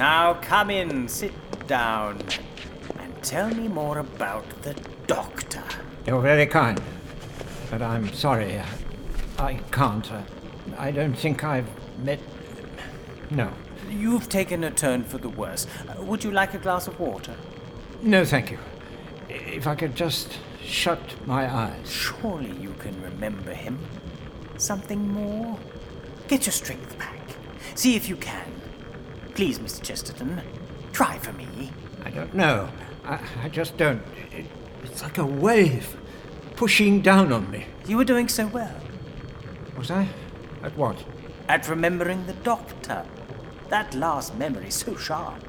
Now come in, sit down, and tell me more about the doctor. You're very kind, but I'm sorry. I can't. I don't think I've met. No. You've taken a turn for the worse. Would you like a glass of water? No, thank you. If I could just shut my eyes. Surely you can remember him. Something more? Get your strength back. See if you can. Please, Mr. Chesterton, try for me. I don't know. I, I just don't. It, it's like a wave pushing down on me. You were doing so well Was I? At what? at remembering the doctor. That last memory so sharp,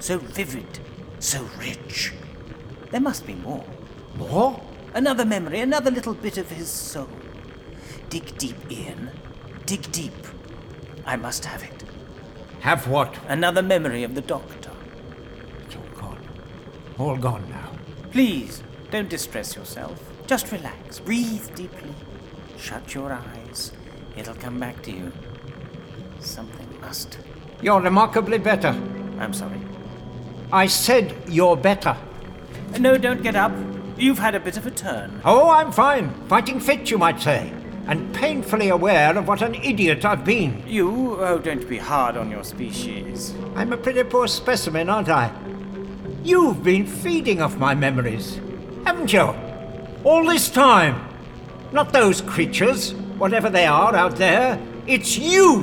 so vivid, so rich. There must be more. More? Another memory, another little bit of his soul. Dig deep, Ian. Dig deep. I must have it. Have what? Another memory of the doctor. It's all gone. All gone now. Please, don't distress yourself. Just relax. Breathe deeply. Shut your eyes. It'll come back to you. Something must. You're remarkably better. I'm sorry. I said you're better. No, don't get up. You've had a bit of a turn. Oh, I'm fine. Fighting fit, you might say. And painfully aware of what an idiot I've been. You, oh, don't be hard on your species. I'm a pretty poor specimen, aren't I? You've been feeding off my memories, haven't you? All this time. Not those creatures, whatever they are out there. It's you!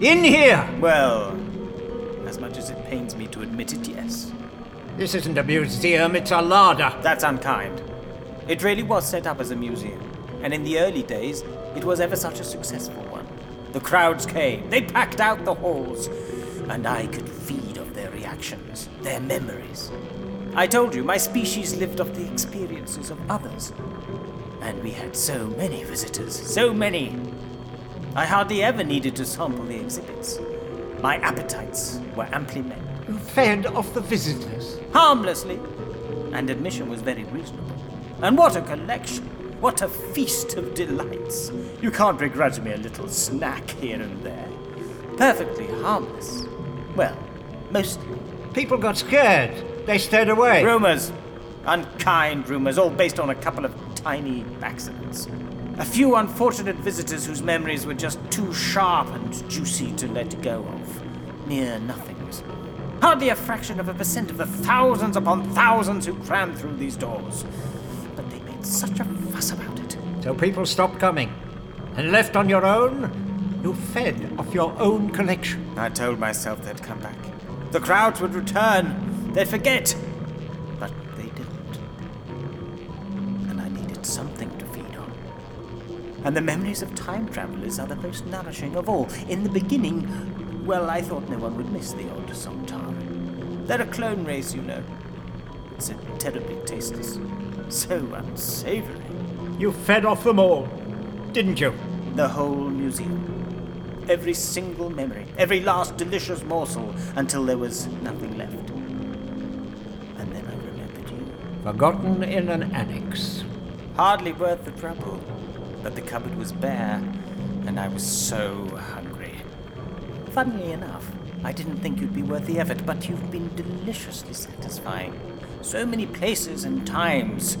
In here! Well, as much as it pains me to admit it, yes. This isn't a museum, it's a larder. That's unkind. It really was set up as a museum, and in the early days, it was ever such a successful one. The crowds came, they packed out the halls, and I could feed off their reactions, their memories. I told you, my species lived off the experiences of others. And we had so many visitors, so many. I hardly ever needed to sample the exhibits. My appetites were amply met You fed off the visitors. harmlessly, and admission was very reasonable. And what a collection! What a feast of delights! You can't begrudge me a little snack here and there. Perfectly harmless. Well, mostly. People got scared. They stayed away. Rumours. Unkind rumours, all based on a couple of tiny accidents. A few unfortunate visitors whose memories were just too sharp and juicy to let go of. Mere nothings. Hardly a fraction of a percent of the thousands upon thousands who crammed through these doors. But they made such a fuss about it. So people stopped coming. And left on your own, you fed off your own collection. I told myself they'd come back. The crowds would return. They'd forget. But they didn't. And I needed something to feed on. And the memories of time travelers are the most nourishing of all. In the beginning, well, I thought no one would miss the odd Sontaran. They're a clone race, you know. So terribly tasteless. So unsavory. You fed off them all, didn't you? The whole museum. Every single memory, every last delicious morsel, until there was nothing left. And then I remembered you. Forgotten in an annex. Hardly worth the trouble. But the cupboard was bare, and I was so hungry. Funnily enough, I didn't think you'd be worth the effort, but you've been deliciously satisfying. So many places and times.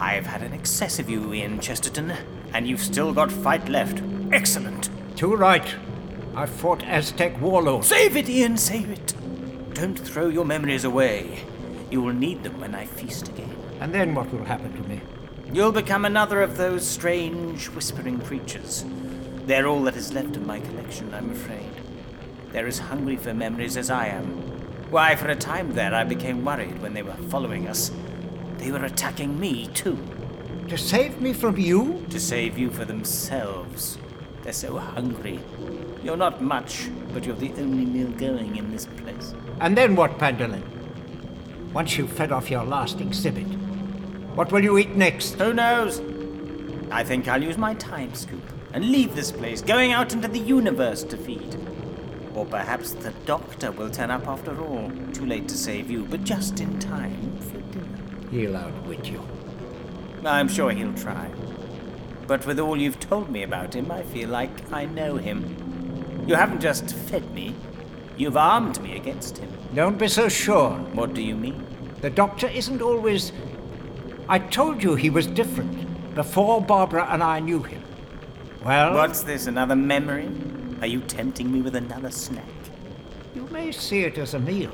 I've had an excess of you, Ian Chesterton, and you've still got fight left. Excellent. Too right. I fought Aztec warlords. Save it, Ian, save it. Don't throw your memories away. You will need them when I feast again. And then what will happen to me? You'll become another of those strange whispering creatures. They're all that is left of my collection, I'm afraid. They're as hungry for memories as I am. Why, for a time there, I became worried when they were following us. They were attacking me, too, To save me from you? to save you for themselves. They're so hungry. You're not much, but you're the only meal going in this place. And then what, Pendolin? Once you've fed off your last exhibit, what will you eat next? Who knows? I think I'll use my time scoop and leave this place, going out into the universe to feed. Or perhaps the doctor will turn up after all. Too late to save you, but just in time. He'll outwit you. I'm sure he'll try. But with all you've told me about him, I feel like I know him. You haven't just fed me, You've armed me against him. Don't be so sure. What do you mean? The doctor isn't always. I told you he was different before Barbara and I knew him. Well, What's this, another memory? Are you tempting me with another snack? you may see it as a meal.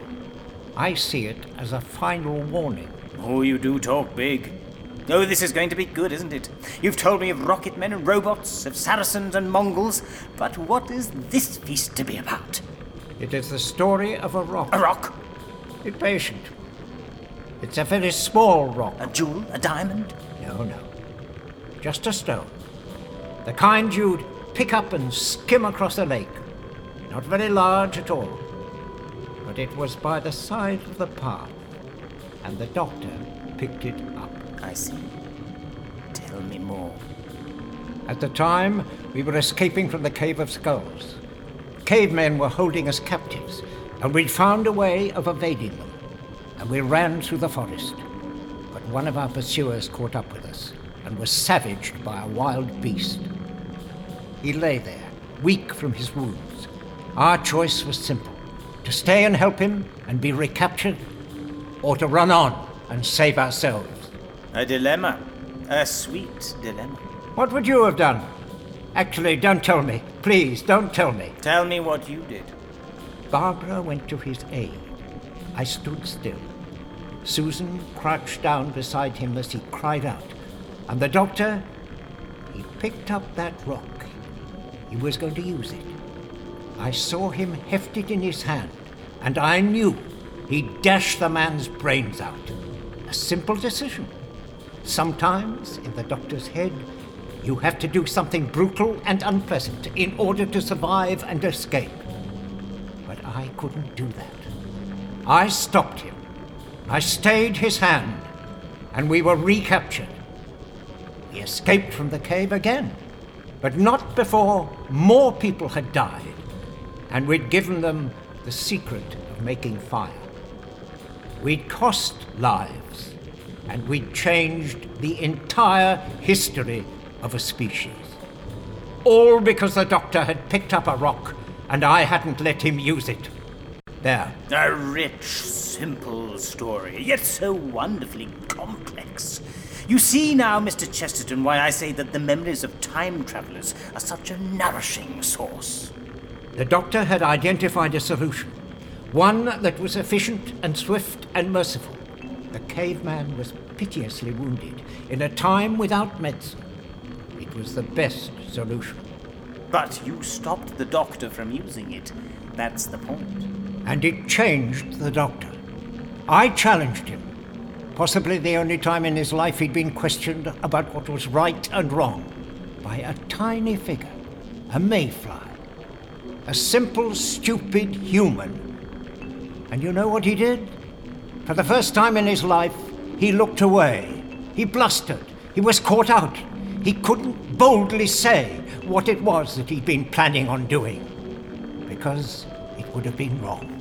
I see it as a final warning. Oh, you do talk big. Oh, this is going to be good, isn't it? You've told me of rocket men and robots, of Saracens and Mongols, but what is this feast to be about? It is the story of a rock. A rock? Be patient. It's a very small rock. A jewel? A diamond? No, no. Just a stone. The kind you'd pick up and skim across a lake. Not very large at all. But it was by the side of the path, and the doctor picked it up. I see. Tell me more. At the time, we were escaping from the Cave of Skulls. Cavemen were holding us captives, and we'd found a way of evading them. And we ran through the forest. But one of our pursuers caught up with us and was savaged by a wild beast. He lay there, weak from his wounds. Our choice was simple to stay and help him and be recaptured, or to run on and save ourselves. A dilemma. A sweet dilemma. What would you have done? Actually, don't tell me. Please, don't tell me. Tell me what you did. Barbara went to his aid. I stood still. Susan crouched down beside him as he cried out. And the doctor, he picked up that rock. He was going to use it. I saw him heft it in his hand, and I knew he'd dash the man's brains out. A simple decision. Sometimes, in the doctor's head, you have to do something brutal and unpleasant in order to survive and escape. But I couldn't do that. I stopped him. I stayed his hand, and we were recaptured. We escaped from the cave again, but not before more people had died, and we'd given them the secret of making fire. We'd cost lives, and we'd changed the entire history of a species. All because the doctor had picked up a rock and I hadn't let him use it. There. A rich, simple story, yet so wonderfully complex. You see now, Mr. Chesterton, why I say that the memories of time travelers are such a nourishing source. The doctor had identified a solution, one that was efficient and swift and merciful. The caveman was piteously wounded in a time without medicine. It was the best solution. But you stopped the doctor from using it. That's the point. And it changed the doctor. I challenged him. Possibly the only time in his life he'd been questioned about what was right and wrong by a tiny figure, a mayfly, a simple, stupid human. And you know what he did? For the first time in his life, he looked away. He blustered. He was caught out. He couldn't boldly say what it was that he'd been planning on doing. Because it would have been wrong.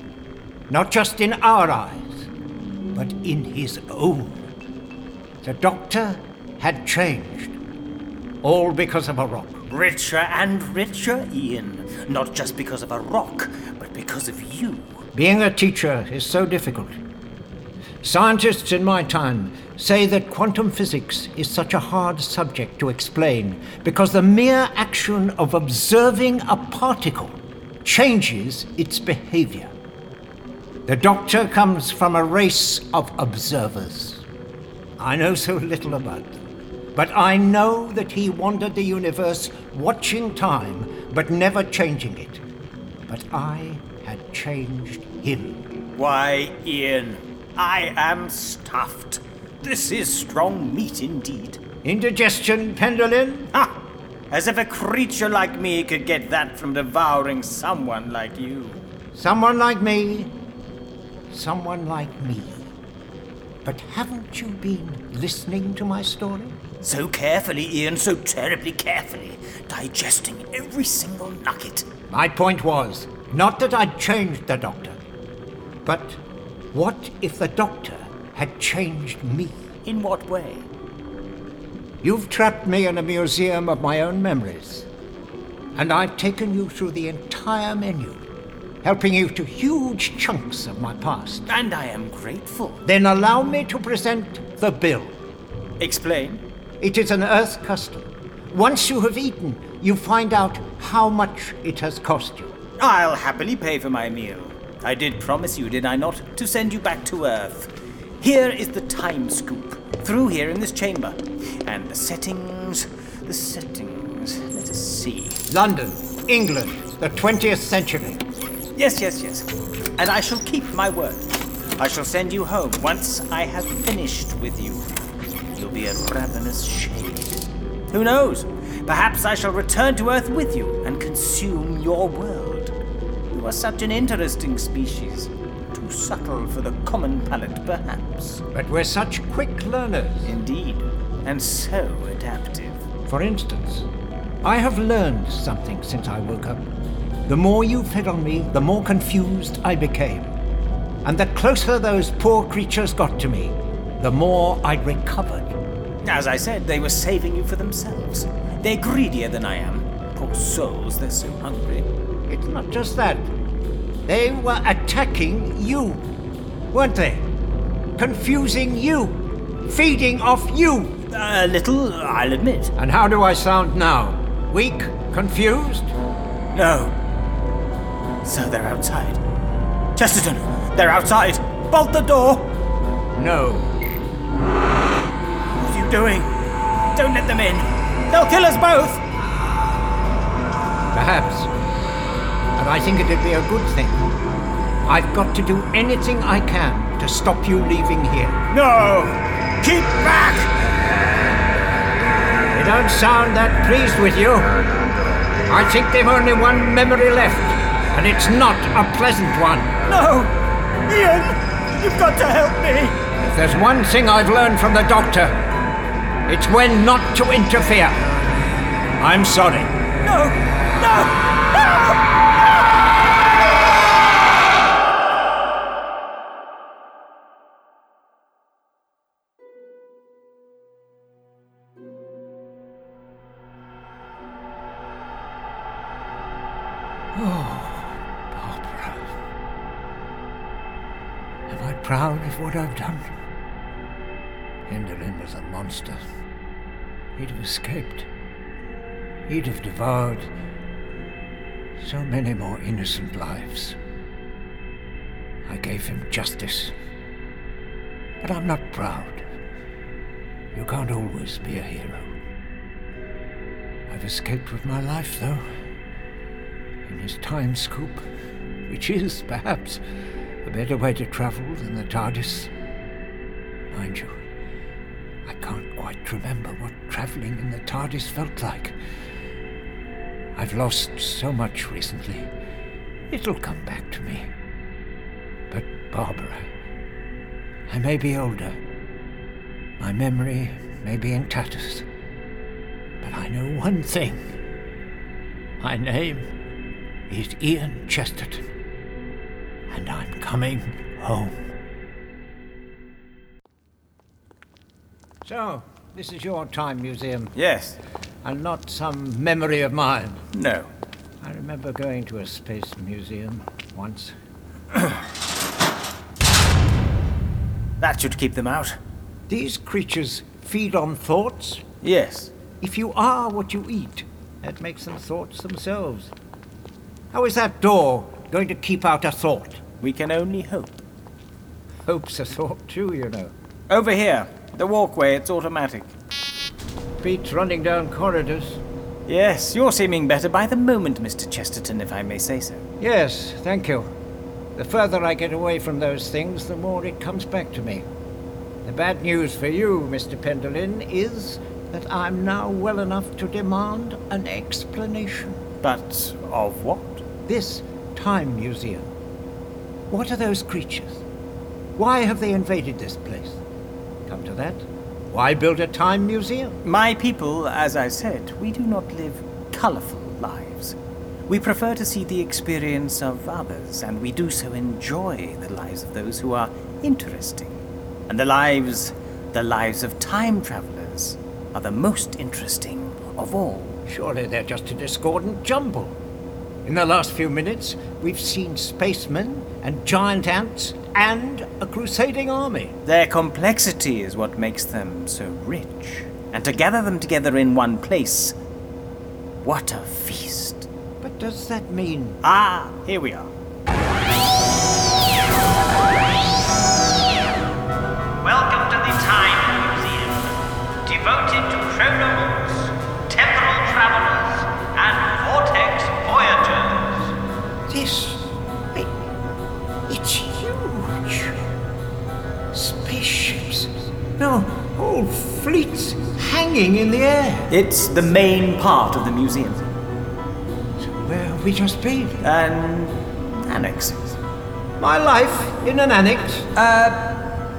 Not just in our eyes, but in his own. The doctor had changed. All because of a rock. Richer and richer, Ian. Not just because of a rock, but because of you. Being a teacher is so difficult. Scientists in my time say that quantum physics is such a hard subject to explain because the mere action of observing a particle changes its behavior. The doctor comes from a race of observers. I know so little about them, but I know that he wandered the universe watching time but never changing it. But I had changed him. Why, Ian, I am stuffed. This is strong meat indeed. Indigestion, Pendolin? Ha! As if a creature like me could get that from devouring someone like you. Someone like me. Someone like me. But haven't you been listening to my story? So carefully, Ian, so terribly carefully, digesting every single nugget. My point was not that I'd changed the doctor, but what if the doctor had changed me? In what way? You've trapped me in a museum of my own memories, and I've taken you through the entire menu helping you to huge chunks of my past. And I am grateful. Then allow me to present the bill. Explain. It is an Earth custom. Once you have eaten, you find out how much it has cost you. I'll happily pay for my meal. I did promise you, did I not, to send you back to Earth. Here is the time scoop, through here in this chamber. And the settings, the settings, let us see. London, England, the 20th century. Yes, yes, yes. And I shall keep my word. I shall send you home once I have finished with you. You'll be a ravenous shade. Who knows? Perhaps I shall return to Earth with you and consume your world. Are such an interesting species. Too subtle for the common palate, perhaps. But we're such quick learners. Indeed. And so adaptive. For instance, I have learned something since I woke up. The more you fed on me, the more confused I became. And the closer those poor creatures got to me, the more I recovered. As I said, they were saving you for themselves. They're greedier than I am. Poor souls, they're so hungry. It's not just that. They were attacking you, weren't they? Confusing you, feeding off you. A little, I'll admit. And how do I sound now? Weak? Confused? No. So they're outside. Chesterton, they're outside. Bolt the door. No. What are you doing? Don't let them in. They'll kill us both. Perhaps. I think it'd be a good thing. I've got to do anything I can to stop you leaving here. No! Keep back! They don't sound that pleased with you. I think they've only one memory left, and it's not a pleasant one. No! Ian! You've got to help me! If there's one thing I've learned from the doctor, it's when not to interfere. I'm sorry. No! No! He'd have devoured so many more innocent lives. I gave him justice. But I'm not proud. You can't always be a hero. I've escaped with my life, though in his time scoop, which is, perhaps, a better way to travel than the TARDIS. Mind you, I can't quite remember what travelling in the TARDIS felt like. I've lost so much recently. It'll come back to me. But, Barbara, I may be older. My memory may be in tatters. But I know one thing. My name is Ian Chesterton. And I'm coming home. So, this is your time museum, Yes. And not some memory of mine. No. I remember going to a space museum once. That should keep them out. These creatures feed on thoughts. Yes. If you are what you eat, that makes them thoughts themselves. How is that door going to keep out a thought? We can only hope. Hope's a thought too, you know. Over here. The walkway, it's automatic. Beats running down corridors. Yes, you're seeming better by the moment, Mr. Chesterton, if I may say so. Yes, thank you. The further I get away from those things, the more it comes back to me. The bad news for you, Mr. Pendolin, is that I'm now well enough to demand an explanation. But of what? This time museum. What are those creatures? Why have they invaded this place? Come to that, why build a time museum? My people, as I said, we do not live colorful lives. We prefer to see the experience of others, and we do so enjoy the lives of those who are interesting. And the lives, the lives of time travelers, are the most interesting of all. Surely they're just a discordant jumble. In the last few minutes, we've seen spacemen and giant ants and a crusading army. Their complexity is what makes them so rich. And to gather them together in one place, what a feast. But does that mean. Ah, here we are. In the air. It's the main part of the museum. Where have we just been? And annexes. My life in an annex.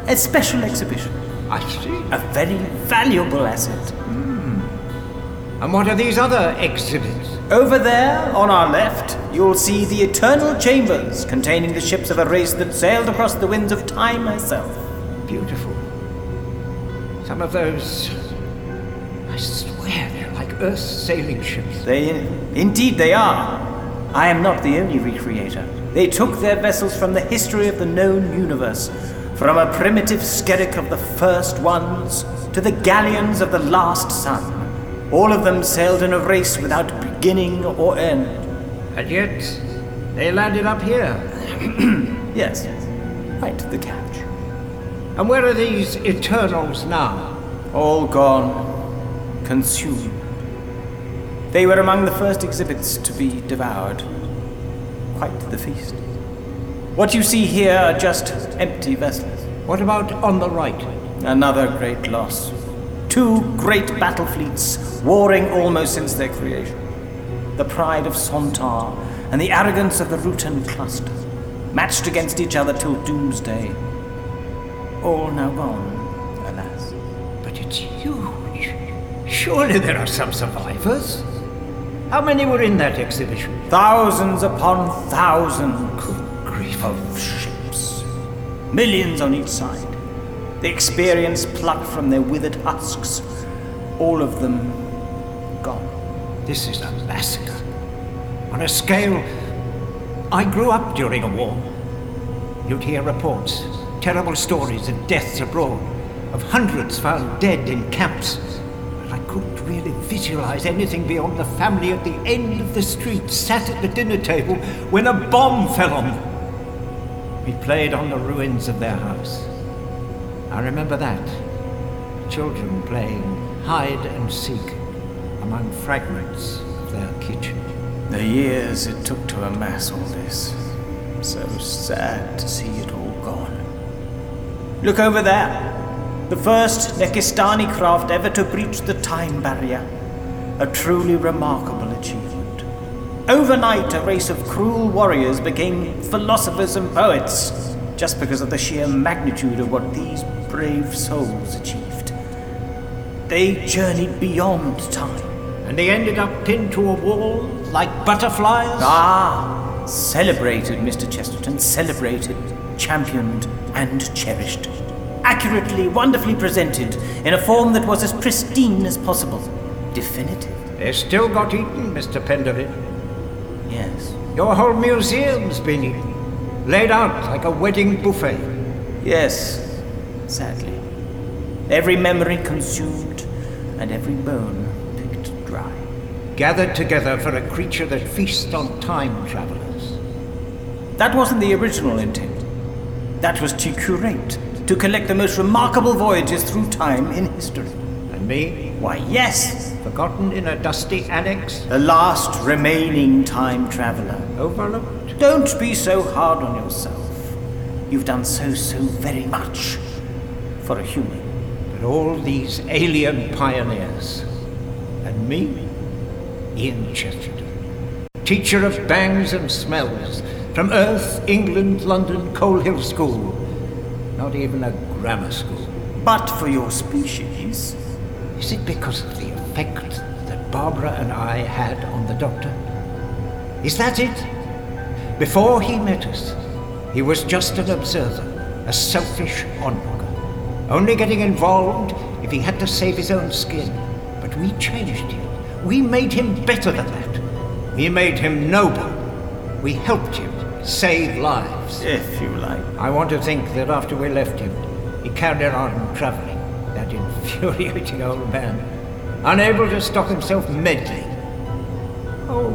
A special exhibition. I see. A very valuable asset. Hmm. And what are these other exhibits? Over there, on our left, you'll see the eternal chambers containing the ships of a race that sailed across the winds of time myself. Beautiful. Some of those. I swear they're like Earth's sailing ships. They, indeed, they are. I am not the only recreator. They took their vessels from the history of the known universe, from a primitive skerrick of the first ones to the galleons of the last sun. All of them sailed in a race without beginning or end. And yet, they landed up here. Yes, quite the catch. And where are these Eternals now? All gone, consumed. They were among the first exhibits to be devoured. Quite the feast. What you see here are just empty vessels. What about on the right? Another great loss. Two great battle fleets, warring almost since their creation. The pride of Sontar and the arrogance of the Rutan cluster, matched against each other till doomsday. All now gone, alas. But it's huge. Surely there are some survivors. How many were in that exhibition? Thousands upon thousands Good grief. of ships. Millions on each side. The experience plucked from their withered husks. All of them gone. This is a massacre. On a scale. I grew up during a war. You'd hear reports, terrible stories of deaths abroad, of hundreds found dead in camps. Couldn't really visualize anything beyond the family at the end of the street sat at the dinner table when a bomb fell on them. We played on the ruins of their house. I remember that. Children playing hide and seek among fragments of their kitchen. The years it took to amass all this. So sad to see it all gone. Look over there. The first Nekistani craft ever to breach the time barrier. A truly remarkable achievement. Overnight, a race of cruel warriors became philosophers and poets just because of the sheer magnitude of what these brave souls achieved. They journeyed beyond time. And they ended up pinned to a wall like butterflies? Ah, celebrated, Mr. Chesterton, celebrated, championed, and cherished. Accurately, wonderfully presented, in a form that was as pristine as possible. Definitive. They still got eaten, Mr. Pendolin. Yes. Your whole museum's been eaten. Laid out like a wedding buffet. Yes, sadly. Every memory consumed, and every bone picked dry. Gathered together for a creature that feasts on time travelers. That wasn't the original intent. That was to curate, to collect the most remarkable voyages through time in history. And me, Why, yes, forgotten in a dusty annex, the last remaining time traveler. overlooked. Don't be so hard on yourself. You've done so, so very much for a human. But all these alien pioneers. And me, Ian Chesterton. Teacher of bangs and smells. From Earth, England, London, Coal Hill School. Not even a grammar school. But for your species, Is it because of the effect that Barbara and I had on the doctor? Is that it? Before he met us, he was just an observer, a selfish onlooker, only getting involved if he had to save his own skin. But we changed him. We made him better than that. We made him noble, we helped him save lives. If you like. I want to think that after we left him, he carried on traveling, that infuriating old man, unable to stop himself meddling. Oh,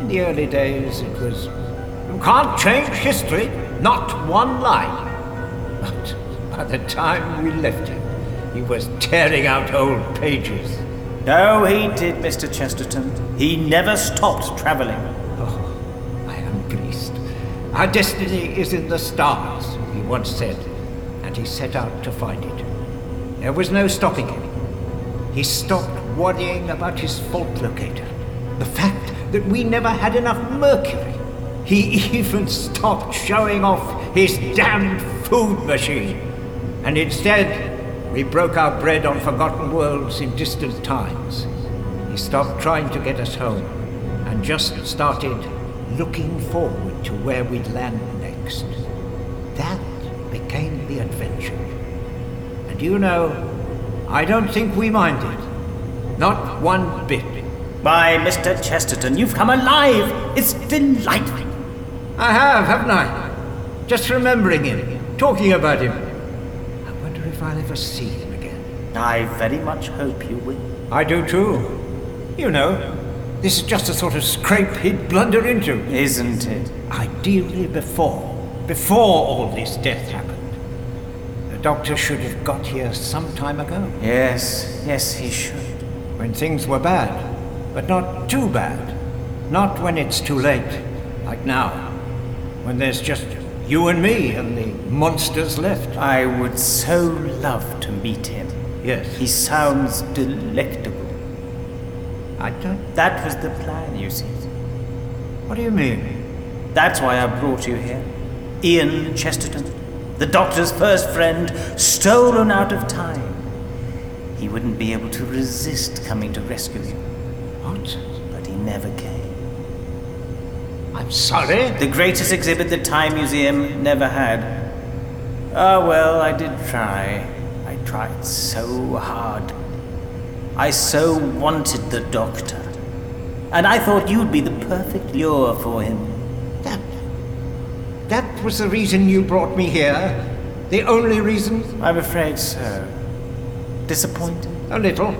in the early days it was, you can't change history, not one line. But by the time we left him, he was tearing out old pages. No, he did, Mr. Chesterton. He never stopped traveling. Our destiny is in the stars, he once said, and he set out to find it. There was no stopping him. He stopped worrying about his fault locator, the fact that we never had enough mercury. He even stopped showing off his damned food machine. And instead, we broke our bread on forgotten worlds in distant times. He stopped trying to get us home and just started looking forward to where we'd land next. That became the adventure. And you know, I don't think we minded. Not one bit. Why, Mr. Chesterton, you've come alive! It's delightful! I have, haven't I? Just remembering him, talking about him. I wonder if I'll ever see him again. I very much hope you will. I do too. You know, this is just a sort of scrape he'd blunder into. Isn't it? Ideally before, before all this death happened. The doctor should have got here some time ago. Yes, yes, he should. When things were bad, but not too bad. Not when it's too late, like now. When there's just you and me and the monsters left. I would so love to meet him. Yes. He sounds delectable. I don't. That was the plan, you see. What do you mean? That's why I brought you here. Ian Chesterton, the doctor's first friend, stolen out of time. He wouldn't be able to resist coming to rescue you. What? But he never came. I'm sorry. The greatest exhibit the Time Museum never had. Ah, well, I did try. I tried so hard. I so wanted the doctor. And I thought you'd be the perfect lure for him. That. That was the reason you brought me here? The only reason? I'm afraid so. Disappointed? A little.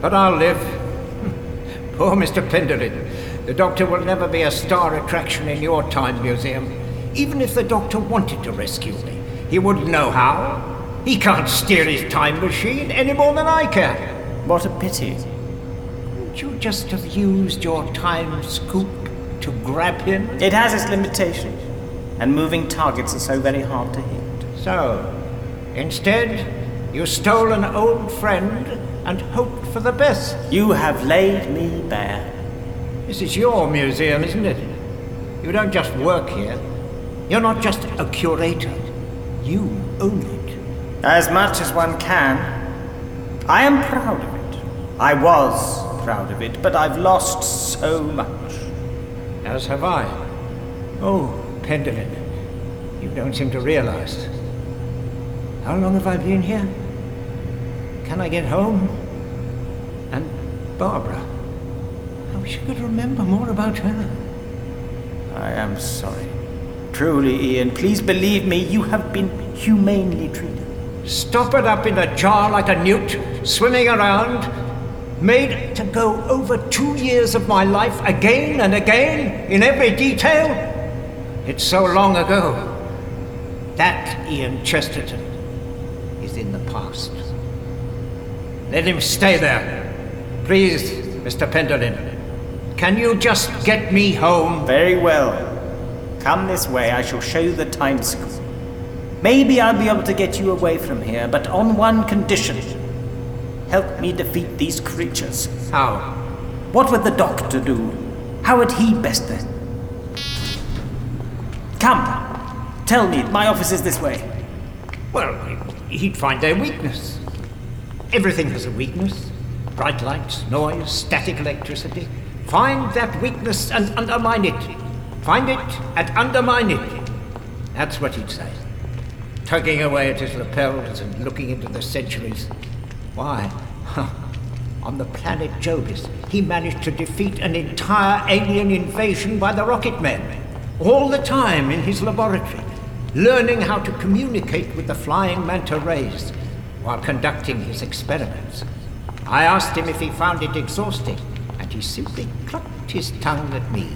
But I'll live. Poor Mr. Pendolin. The Doctor will never be a star attraction in your time museum. Even if the Doctor wanted to rescue me, he wouldn't know how. He can't steer his time machine any more than I can. What a pity. Couldn't you just have used your time scoop to grab him? It has its limitations, and moving targets are so very hard to hit. So, instead, you stole an old friend and hoped for the best. You have laid me bare. This is your museum, isn't it? You don't just work here. You're not just a curator. You own it. As much as one can. I am proud. I was proud of it, but I've lost so much. As have I. Oh, Pendolin, you don't seem to realize. How long have I been here? Can I get home? And Barbara. I wish I could remember more about her. I am sorry. Truly, Ian, please believe me, you have been humanely treated. Stop it up in a jar like a newt, swimming around, made to go over two years of my life again and again in every detail? It's so long ago. That Ian Chesterton is in the past. Let him stay there. Please, Mr. Pendolin. Can you just get me home? Very well. Come this way, I shall show you the time scoop. Maybe I'll be able to get you away from here, but on one condition. Help me defeat these creatures. How? What would the doctor do? How would he best then? Come, tell me, my office is this way. Well, he'd find their weakness. Everything has a weakness. Bright lights, noise, static electricity. Find that weakness and undermine it. Find it and undermine it. That's what he'd say. Tugging away at his lapels and looking into the centuries. Why? On the planet Jobis, he managed to defeat an entire alien invasion by the rocket men. all the time in his laboratory, learning how to communicate with the flying manta rays while conducting his experiments. I asked him if he found it exhausting, and he simply clucked his tongue at me.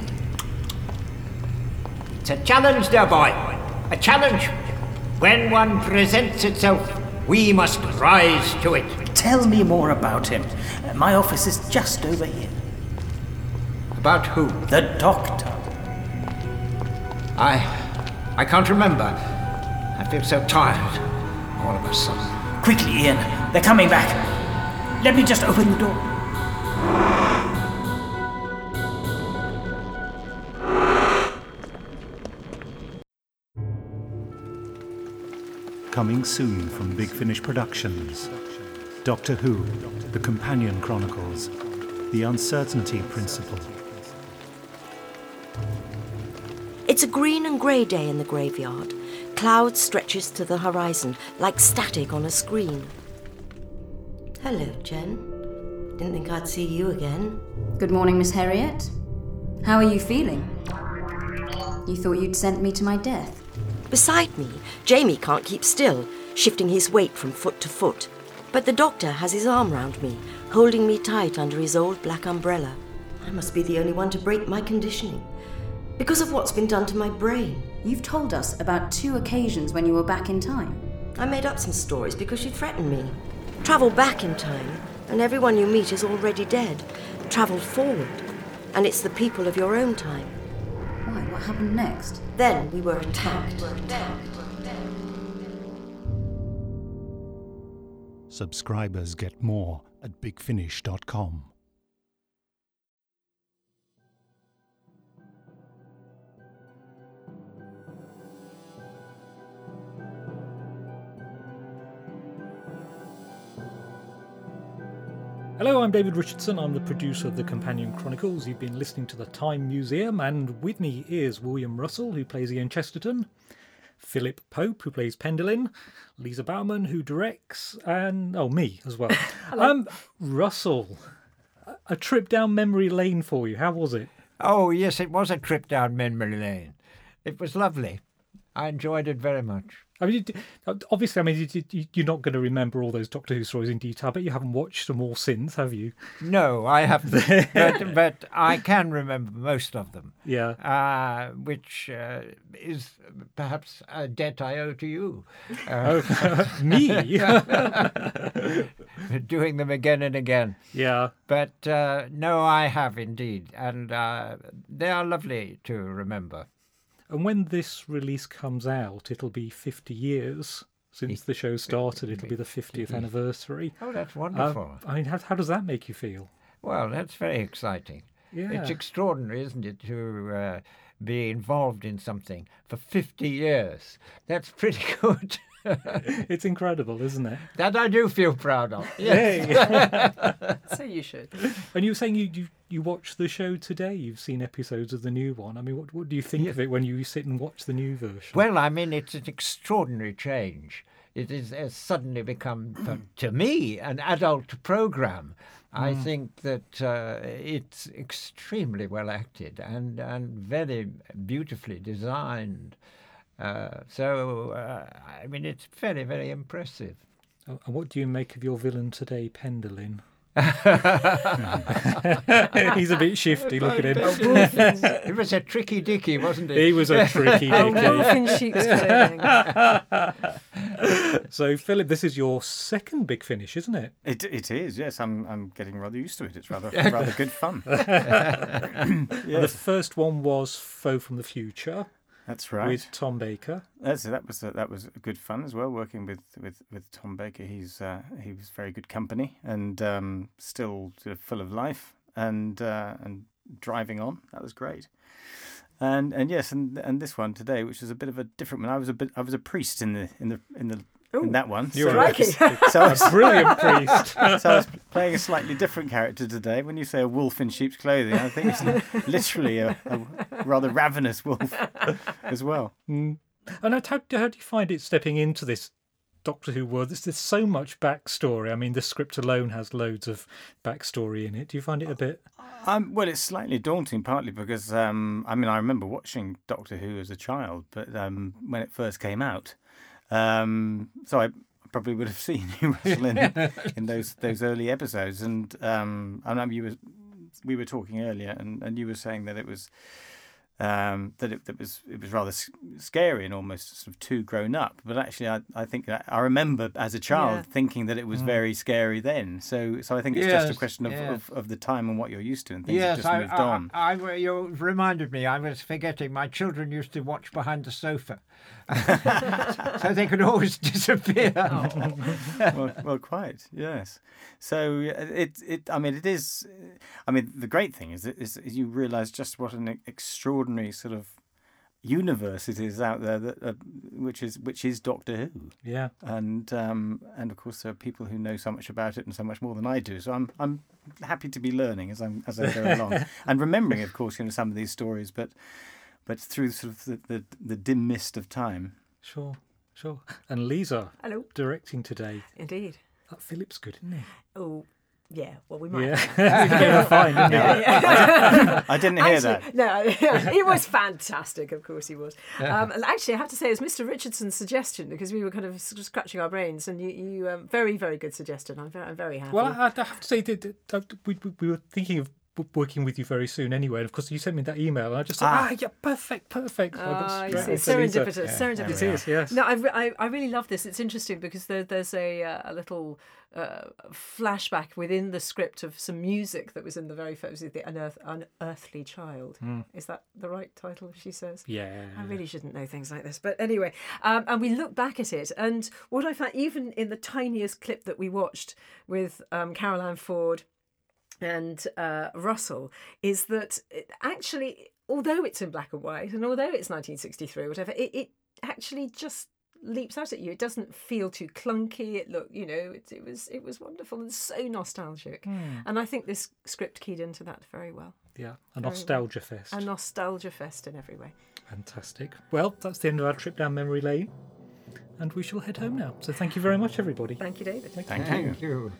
It's a challenge, dear boy. A challenge. When one presents itself, we must rise to it. Tell me more about him. Uh, my office is just over here. About who? The doctor. I. I can't remember. I feel so tired. All of a sudden. Quickly, Ian. They're coming back. Let me just open the door. Coming soon from Big Finish Productions. Doctor Who, The Companion Chronicles, The Uncertainty Principle. It's a green and grey day in the graveyard. Cloud stretches to the horizon like static on a screen. Hello, Jen. Didn't think I'd see you again. Good morning, Miss Harriet. How are you feeling? You thought you'd sent me to my death. Beside me, Jamie can't keep still, shifting his weight from foot to foot. But the doctor has his arm round me, holding me tight under his old black umbrella. I must be the only one to break my conditioning. Because of what's been done to my brain. You've told us about two occasions when you were back in time. I made up some stories because you threatened me. Travel back in time, and everyone you meet is already dead. Travel forward, and it's the people of your own time. Why, what happened next? Then we were attacked. Subscribers get more at bigfinish.com. Hello, I'm David Richardson. I'm the producer of the Companion Chronicles. You've been listening to the Time Museum, and with me is William Russell, who plays Ian Chesterton, Philip Pope, who plays Pendolin, Lisa Bowerman, who directs, and oh, me as well. um, Russell, a- a trip down memory lane for you. How was it? Oh, yes, it was a trip down memory lane. It was lovely. I enjoyed it very much. I mean, obviously, I mean, you- you- you're not going to remember all those Doctor Who stories in detail, but you haven't watched them all since, have you? No, I haven't. but, but I can remember most of them, Yeah. uh, which uh, is perhaps a debt I owe to you. Uh, me? doing them again and again. yeah. But uh, no, I have indeed. And uh, they are lovely to remember. And when this release comes out, it'll be 50 years since the show started. It'll be the 50th anniversary. Oh, that's Uh, wonderful. I mean, how, how does that make you feel? Well, that's very exciting. Yeah. It's extraordinary, isn't it, to uh, be involved in something for 50 years. That's pretty good. It's incredible, isn't it? that I do feel proud of. Yeah. So you should. And you were saying you, you, you watched the show today. You've seen episodes of the new one. I mean, what, what do you think of it when you sit and watch the new version? Well, I mean, it's an extraordinary change. It is, has suddenly become, to me, an adult program. I think that uh, it's extremely well acted and, and very beautifully designed. Uh, so, uh, I mean, it's very, very impressive. Oh, and what do you make of your villain today, Pendolin? He's a bit shifty. Look at him. it was a tricky dicky, wasn't he? He was a tricky A dicky. wolf in sheep's clothing. So, Philip, this is your second big finish, isn't it? It, it is, yes. I'm I'm getting rather used to it. It's rather rather good fun. The first one was Foe from the Future That's right. with Tom Baker. That's that was that was good fun as well. Working with with, with Tom Baker, he's uh, he was very good company and um, still sort of full of life and uh, and driving on. That was great. And and yes, and and this one today, which was a bit of a different one. I was a bit I was a priest in the in the in the in that one. You're so, a- so I was Brilliant priest. so I was playing a slightly different character today. When you say a wolf in sheep's clothing, I think it's literally a, a rather ravenous wolf as well. And how, how do you find it stepping into this Doctor Who world. There's, there's so much backstory. I mean, the script alone has loads of backstory in it. Do you find it a bit? Um, well, it's slightly daunting, partly because um, I mean I remember watching Doctor Who as a child, but um, when it first came out, um, so I probably would have seen you wrestle in, in those those early episodes, and um, I remember you were we were talking earlier, and, and you were saying that it was um, that it, it was it was rather scary and almost sort of too grown up. But actually, I, I think I remember as a child Yeah. thinking that it was very scary then. So so I think it's just a question of, yes. of, of the time and what you're used to, and things Yes, have just I, moved I, on. I, I- you reminded me. I was forgetting. My children used to watch behind the sofa, so they could always disappear. well, well, quite yes. So uh, it it I mean it is. I mean the great thing is that is, is you realise just what an extraordinary sort of universe it is out there that uh, which is which is Doctor Who. Yeah. and um, and of course there are people who know so much about it and so much more than I do. So I'm I'm happy to be learning as I'm as I go along and remembering, of course, you know some of these stories, but but through sort of the, the, the dim mist of time. Sure, sure. And Lisa, Hello. directing today. Indeed. That Philip's good, isn't he? Oh, yeah. Well, we might. Yeah, yeah fine. Didn't he? I didn't hear that. No, it was fantastic. Of course, he was. Um, and actually, I have to say, it was Mr. Richardson's suggestion because we were kind of sort scratching our brains, and you, you um, very, very good suggestion. I'm very, I'm very happy. Well, I, I have to say that that- that we, we- we were thinking of w- working with you very soon anyway. And of course, you sent me that email, and I just thought, ah, yeah, perfect, perfect. I Ah, you straight see, on to serendipitous, serendipitous. It is, yes. No, I, re- I, I really love this. It's interesting because there, there's a, uh, a little uh, flashback within the script of some music that was in the very first, the Unearth, Unearthly Child. Is that the right title, she says? Yeah. I really shouldn't know things like this. But anyway, um, and we look back at it, and what I found, even in the tiniest clip that we watched with um, Carole Ann Ford and uh, Russell, is that it actually, although it's in black and white, and although it's 1963 or whatever, it, it actually just leaps out at you. It doesn't feel too clunky. It look, you know, it, it was it was wonderful and so nostalgic. And I think this script keyed into that very well. Yeah, a well. nostalgia fest. A nostalgia fest in every way. Fantastic. Well, that's the end of our trip down memory lane, and we shall head home now. So thank you very much, everybody. Thank you, David. Thank you. Thank you.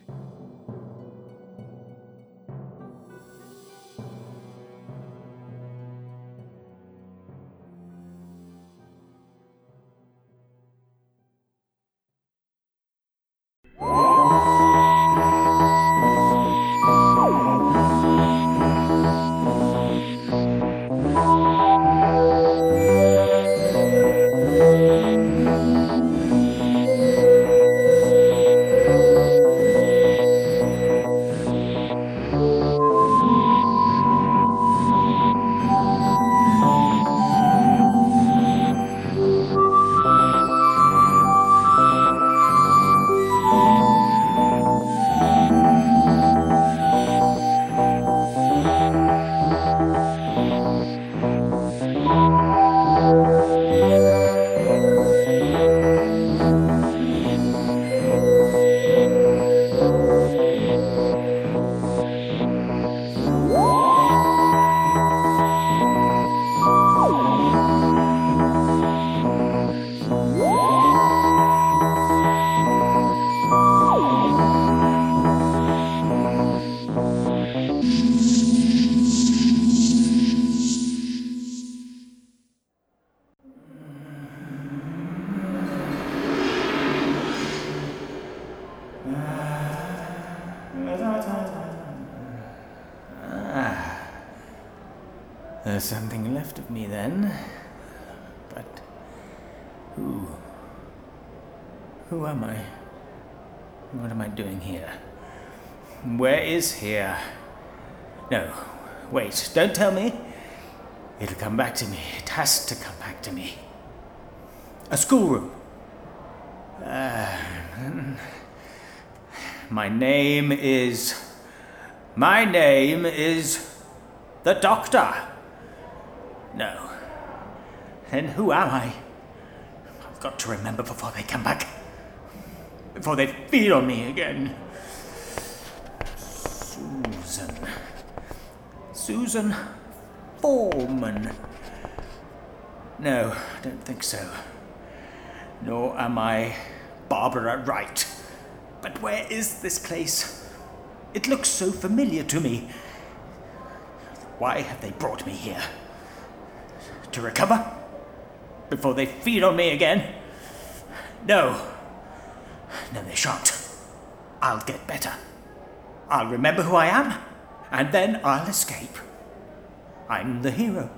There's something left of me then. But who? Who am I? What am I doing here? Where is here? No, wait, don't tell me. It'll come back to me. It has to come back to me. A schoolroom. Uh, my name is. My name is. The Doctor. Then who am I? I've got to remember before they come back. Before they feed on me again. Susan. Susan Foreman. No, I don't think so. Nor am I Barbara Wright. But where is this place? It looks so familiar to me. Why have they brought me here? To recover? Before they feed on me again? No. No, they shan't. I'll get better. I'll remember who I am, and then I'll escape. I'm the hero.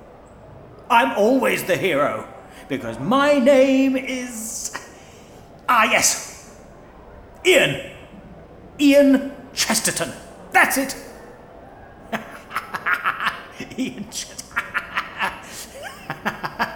I'm always the hero, because my name is. Ah, yes. Ian. Ian Chesterton. That's it. Ian Chesterton.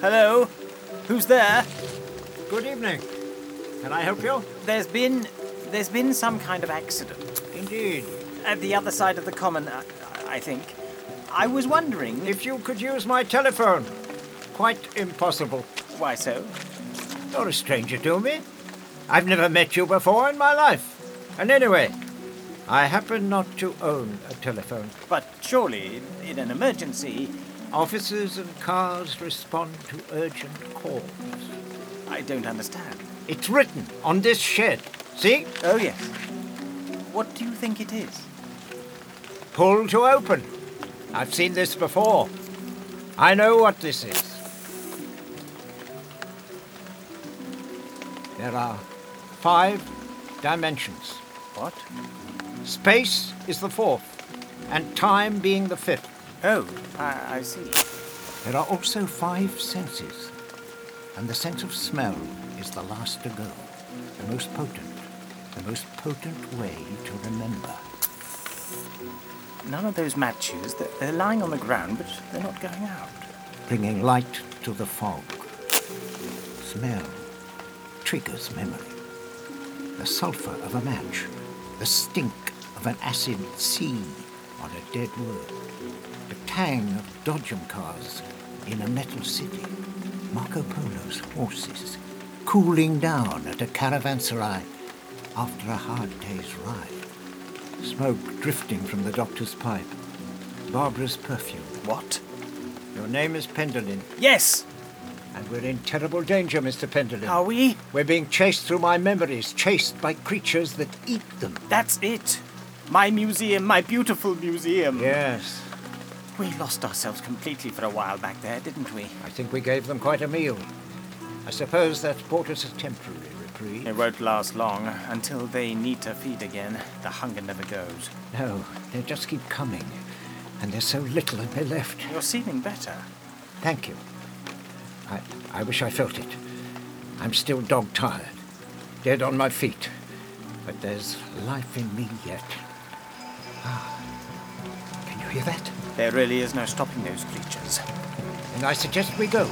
Hello? Who's there? Good evening. Can I help you? There's been. There's been some kind of accident. Indeed. At the other side of the common, I, I think. I was wondering. If you could use my telephone. Quite impossible. Why so? You're a stranger to me. I've never met you before in my life. And anyway, I happen not to own a telephone. But surely, in an emergency, Officers and cars respond to urgent calls. I don't understand. It's written on this shed. See? Oh, yes. What do you think it is? Pull to open. I've seen this before. I know what this is. There are five dimensions. What? Space is the fourth, and time being the fifth. Oh, I, I see. There are also five senses, and the sense of smell is the last to go, the most potent, the most potent way to remember. None of those matches, they're, lying on the ground, but they're not going out. bringing light to the fog. Smell triggers memory. The sulfur of a match, the stink of an acid sea on a dead wood, the tang of dodgem cars in a metal city, Marco Polo's horses cooling down at a caravanserai after a hard day's ride, smoke drifting from the doctor's pipe, Barbara's perfume. What? Your name is Pendolin, Yes! and we're in terrible danger, Mr. Pendolin. Are we? We're being chased through my memories, chased by creatures that eat them. That's it. My museum, my beautiful museum. Yes, We lost ourselves completely for a while back there, didn't we? I think we gave them quite a meal. I suppose that bought us a temporary reprieve. It won't last long. Until they need to feed again, the hunger never goes. No, they just keep coming, and there's so little of me left. You're seeming better. Thank you. I, I wish I felt it. I'm still dog tired, dead on my feet, but there's life in me yet. Ah, can you hear that? There really is no stopping those creatures. And I suggest we go.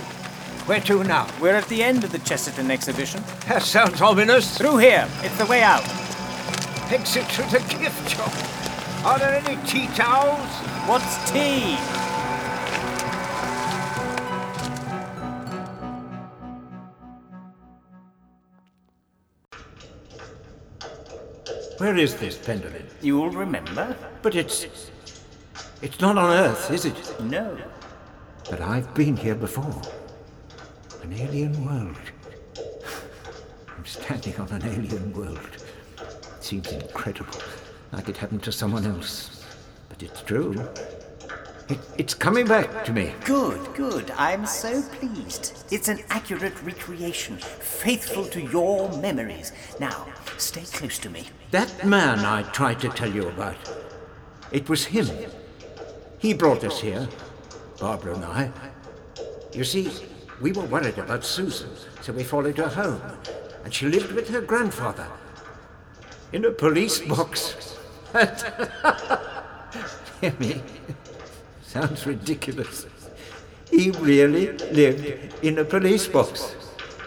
Where to now? We're at the end of the Chesterton exhibition. That sounds ominous. Through here. It's the way out. Exit to the gift shop. Are there any tea towels? What's tea? Where is this Pendolin? You'll remember? But it's. It's not on Earth, is it? No. But I've been here before. An alien world. I'm standing on an alien world. It seems incredible, like it happened to someone else. But it's true. It, it's coming back to me. Good, good. I'm so pleased. It's an accurate recreation, faithful to your memories. Now, stay close to me. That man I tried to tell you about. It was him. He brought us here, Barbara and I. You see, we were worried about Susan, so we followed her home. And she lived with her grandfather. In a police box. Hear me? Sounds ridiculous. He really lived in a police box.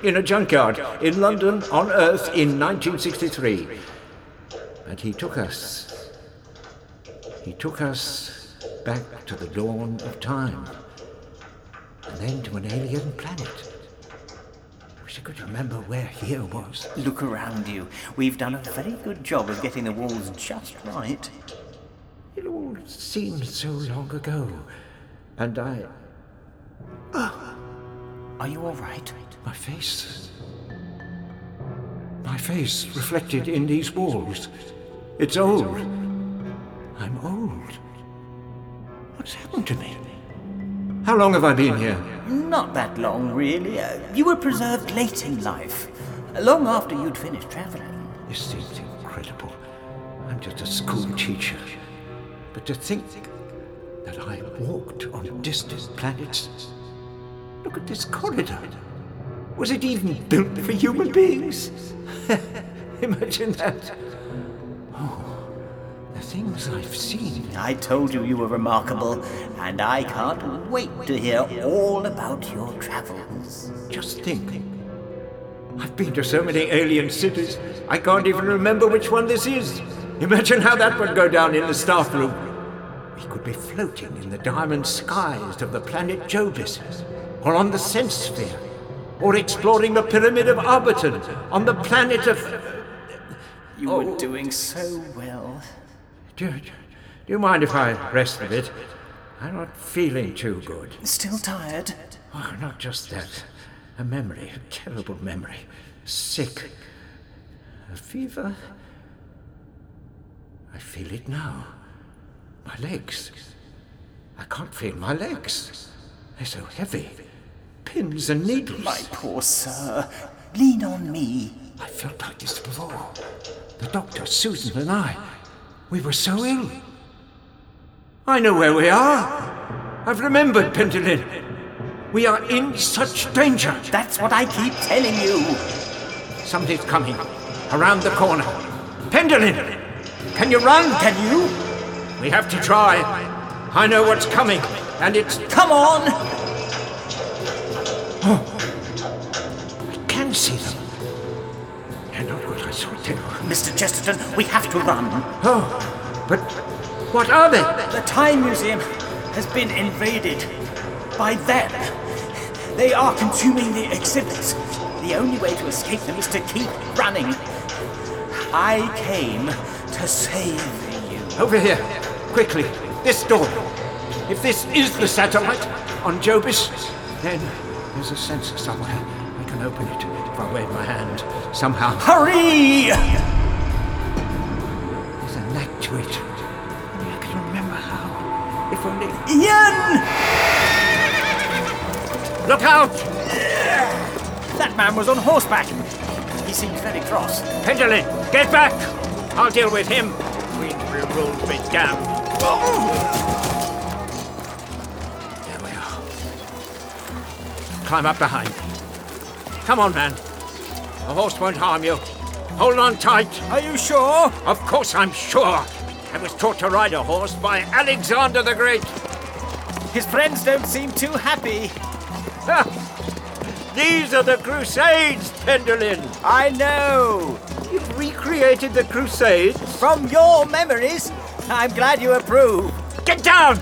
in a junkyard in London on Earth in 1963. And he took us. He took us back to the dawn of time. And then to an alien planet. Wish I could remember where here was. Look around you. We've done a very good job of getting the walls just right. It all seems so long ago. And I. Ah, are you all right? My face. My face reflected in these walls. It's old. I'm old. What's happened to me? How long have I been here? Not that long, really. Uh, you were preserved late in life, long after you'd finished traveling. This seems incredible. I'm just a school teacher. But to think that I walked on distant planets. Look at this corridor. Was it even built for human beings? Imagine that. Oh, things I've seen. I told you you were remarkable, and I can't wait to hear all about your travels. Just think. I've been to so many alien cities, I can't even remember which one this is. Imagine how that would go down in the staff room. We could be floating in the diamond skies of the planet Jovis, or on the Sense Sphere, or exploring the Pyramid of Arbitan on the planet of. You Oh. were doing so well. Do, do you mind if I rest a bit? I'm not feeling too good. Still tired? Oh, not just that. A memory, a terrible memory. Sick. A fever. I feel it now. My legs. I can't feel my legs. They're so heavy. Pins and needles. My poor sir. Lean on me. I felt like this before. The doctor, Susan, and I. We were so ill. I know where we are. I've remembered, Pendolin. We are in such danger. That's what I keep telling you. Something's coming. Around the corner. Pendolin! Can you run? Can you? We have to try. I know what's coming, and it's. Come on! I can see them. They're not what I they were. Mr. Chesterton, we have to run. Oh, but what are they? The Time Museum has been invaded by them. They are consuming the exhibits. The only way to escape them is to keep running. I came to save you. Over here. Quickly. This door. If this is the satellite on Jobis, then there's a sensor somewhere. I can open it if I wave my hand. Somehow. Hurry! There's a knack to it. Only I can remember how. If only. Ian! Look out! That man was on horseback. He seems very cross. Pendolin, get back! I'll deal with him. Queensberry rules be damned. There we are. Climb up behind. Come on, man. The horse won't harm you. Hold on tight. Are you sure? Of course I'm sure. I was taught to ride a horse by Alexander the Great. His friends don't seem too happy. These are the Crusades, Pendolin. I know. You've recreated the Crusades. From your memories, I'm glad you approve. Get down!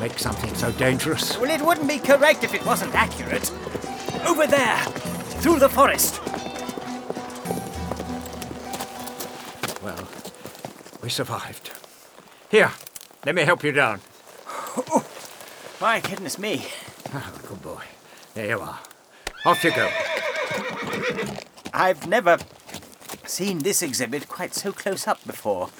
Make something so dangerous? Well, it wouldn't be correct if it wasn't accurate. Over there, through the forest. Well, we survived. Here, let me help you down. Oh, My goodness me. Ah, good boy. There you are. Off you go. I've never seen this exhibit quite so close up before.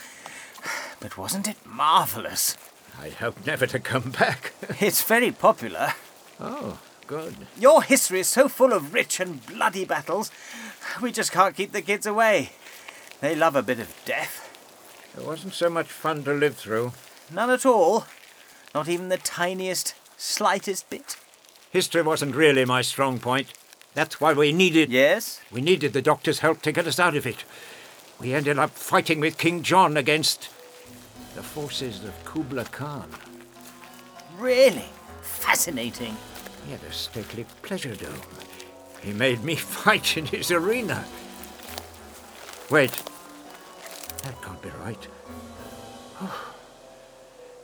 But wasn't it marvelous? I hope never to come back. It's very popular. oh, good. Your history is so full of rich and bloody battles, we just can't keep the kids away. They love a bit of death. It wasn't so much fun to live through. None at all. Not even the tiniest, slightest bit. History wasn't really my strong point. That's why we needed. Yes? We needed the doctor's help to get us out of it. We ended up fighting with King John against the forces of Kubla Khan. Really? fascinating. He had a stately pleasure dome. He made me fight in his arena. Wait. That can't be right. Oh,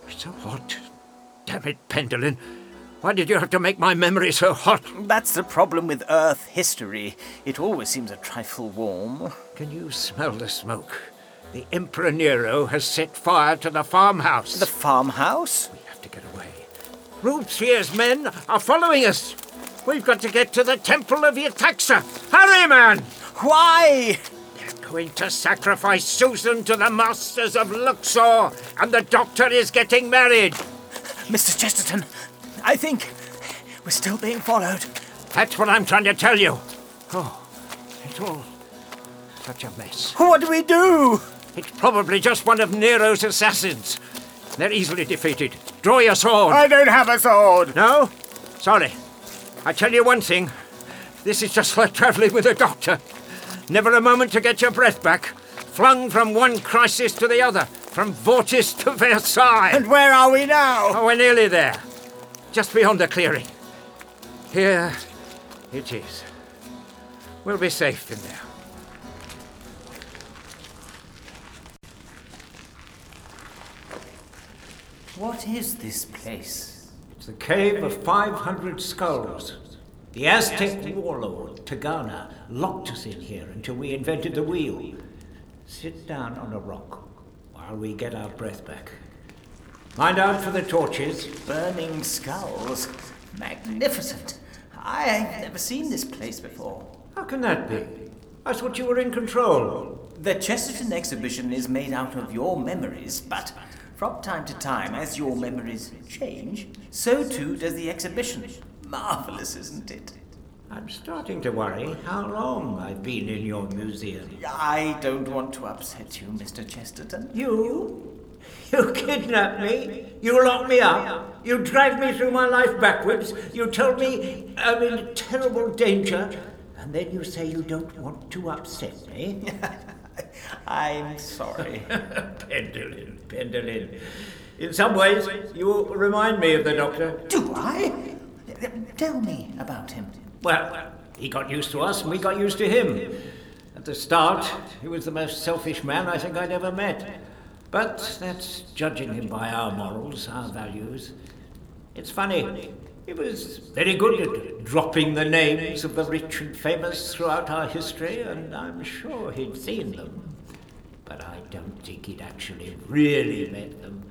it's so hot. Damn it, Pendolin. Why did you have to make my memory so hot? That's the problem with Earth history. It always seems a trifle warm. Can you smell the smoke? The Emperor Nero has set fire to the farmhouse. The farmhouse? We have to get away. Robespierre's men are following us. We've got to get to the Temple of Yetaxa. Hurry, man! Why? They're going to sacrifice Susan to the masters of Luxor, and the doctor is getting married. Mr. Chesterton, I think we're still being followed. That's what I'm trying to tell you. Oh, it's all such a mess. What do we do? It's probably just one of Nero's assassins. They're easily defeated. Draw your sword. I don't have a sword. No? Sorry. I tell you one thing. This is just like travelling with a doctor. Never a moment to get your breath back. Flung from one crisis to the other, from Vortis to Versailles. And where are we now? Oh, we're nearly there. Just beyond the clearing. Here it is. We'll be safe in there. What is this place? It's the cave of 500 skulls. The Aztec warlord, Tegana, locked us in here until we invented the wheel. Sit down on a rock while we get our breath back. Mind out for the torches. Burning skulls. Magnificent. I've never seen this place before. How can that be? I thought you were in control. The Chesterton exhibition is made out of your memories, but from time to time, as your memories change, so too does the exhibition. Marvelous, isn't it? I'm starting to worry how long I've been in your museum. I don't want to upset you, Mr. Chesterton. You? You kidnap me? You lock me up? You drag me through my life backwards? You tell me I'm in terrible danger? And then you say you don't want to upset me? I'm sorry. Pendolin, Pendolin. In some ways, you remind me of the Doctor. Do I? Tell me about him. Well, he got used to us and we got used to him. At the start, he was the most selfish man I think I'd ever met. But that's judging him by our morals, our values. It's funny. He was very good at dropping the names of the rich and famous throughout our history, and I'm sure he'd seen them. But I don't think he'd actually really met them.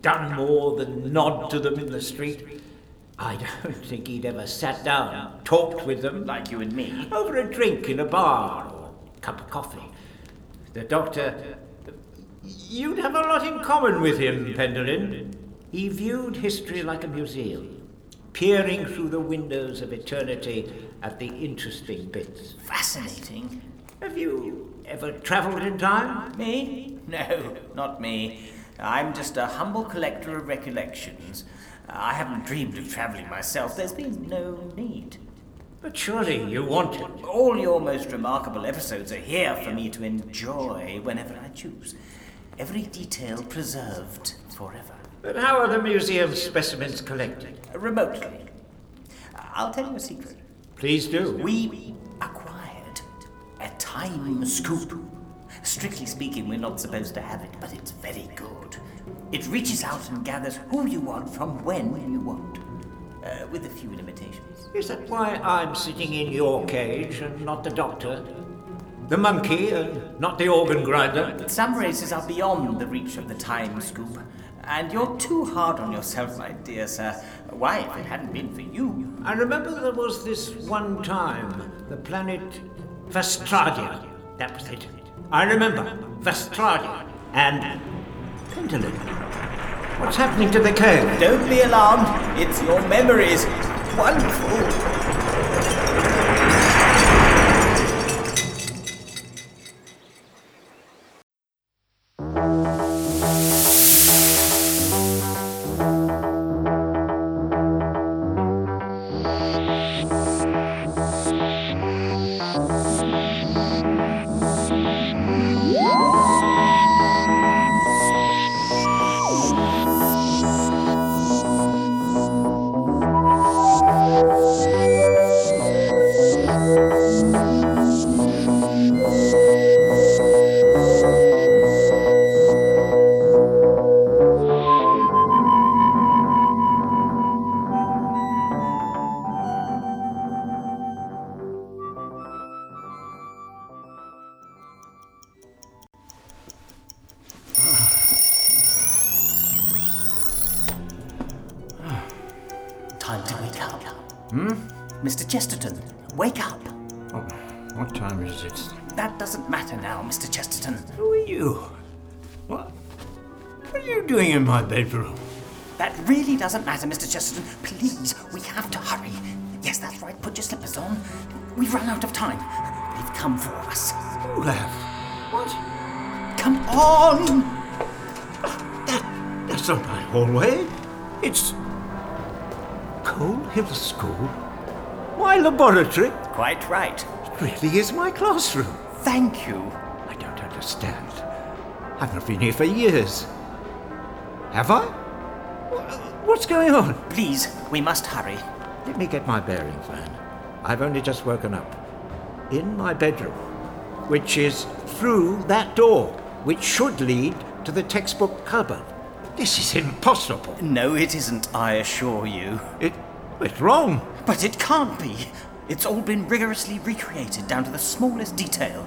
Done more than nod to them in the street. I don't think he'd ever sat down, talked with them. Like you and me. Over a drink in a bar or a cup of coffee. The doctor. You'd have a lot in common with him, Pendolin. He viewed history like a museum, peering through the windows of eternity at the interesting bits. Fascinating. Have you ever travelled in time? Me? No, not me. I'm just a humble collector of recollections. I haven't dreamed of travelling myself. There's been no need. But surely you want it. All your most remarkable episodes are here for me to enjoy whenever I choose. Every detail preserved forever. But how are the museum specimens collected? Remotely. I'll tell you a secret. Please do. We acquired a time scoop. Strictly speaking, we're not supposed to have it, but it's very good. It reaches out and gathers who you want from when you want, uh, with a few limitations. Is that why I'm sitting in your cage and not the doctor? The monkey and not the organ grinder? Some races are beyond the reach of the time scoop, and you're too hard on yourself, my dear sir. Why, if it hadn't been for you. I remember there was this one time, the planet Vestradia. That was it. I remember. Vestradia. And Pendolin. What's happening to the cave? Don't be alarmed. It's your memories. Wonderful. Bedroom? That really doesn't matter, Mr. Chesterton. Please, we have to hurry. Yes, that's right. Put your slippers on. We've run out of time. They've come for us. You have? What? Come on! That, that's not my hallway. It's Coal Hill School. My laboratory. Quite right. It really is my classroom. Thank you. I don't understand. I've not been here for years. Have I? What's going on? Please, we must hurry. Let me get my bearings, man. I've only just woken up. In my bedroom, which is through that door, which should lead to the textbook cupboard. This is impossible. No, it isn't, I assure you. It, it's wrong. But it can't be. It's all been rigorously recreated down to the smallest detail.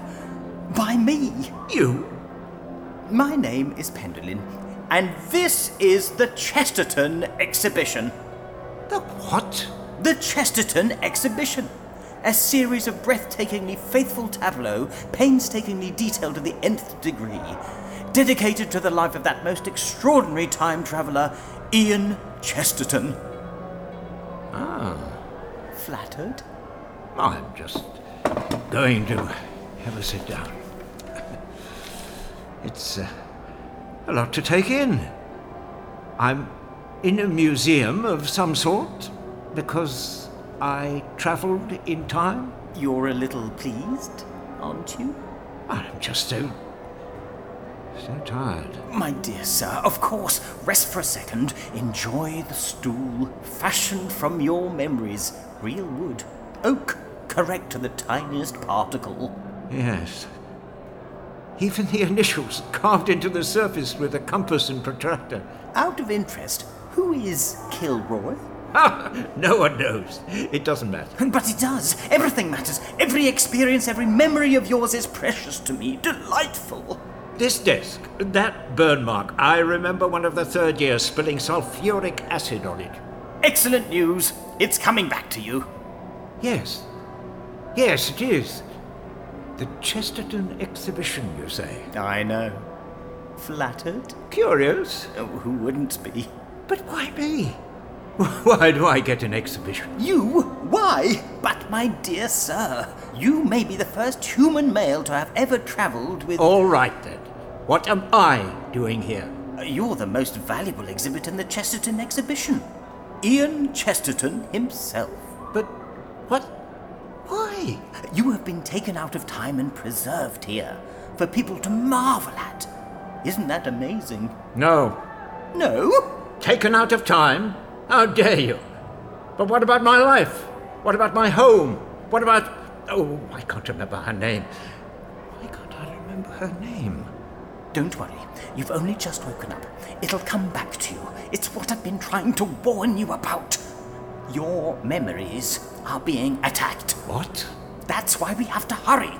By me. You? My name is Pendolin, and this is the Chesterton exhibition. The what? The Chesterton exhibition. A series of breathtakingly faithful tableaux, painstakingly detailed to the nth degree, dedicated to the life of that most extraordinary time traveller, Ian Chesterton. Ah, Flattered? I'm just going to have a sit down. It's uh, a lot to take in. I'm in a museum of some sort because I travelled in time. You're a little pleased, aren't you? I'm just so. so tired. My dear sir, of course, rest for a second. Enjoy the stool, fashioned from your memories. Real wood. Oak, correct to the tiniest particle. Yes. Even the initials carved into the surface with a compass and protractor. Out of interest, who is Kilroy? Ah, no one knows. It doesn't matter. But it does. Everything matters. Every experience, every memory of yours is precious to me. Delightful. This desk, that burn mark, I remember one of the third year spilling sulfuric acid on it. Excellent news. It's coming back to you. Yes. Yes, it is. The Chesterton exhibition, you say? I know. Flattered? Curious. Oh, who wouldn't be? But why me? Why do I get an exhibition? You? Why? But, my dear sir, you may be the first human male to have ever travelled with. All right then. What am I doing here? You're the most valuable exhibit in the Chesterton exhibition. Ian Chesterton himself. But what? Why? You have been taken out of time and preserved here for people to marvel at. Isn't that amazing? No. No? Taken out of time? How dare you? But what about my life? What about my home? What about. Oh, I can't remember her name. Why can't I remember her name? Don't worry. You've only just woken up. It'll come back to you. It's what I've been trying to warn you about. Your memories are being attacked. What? That's why we have to hurry.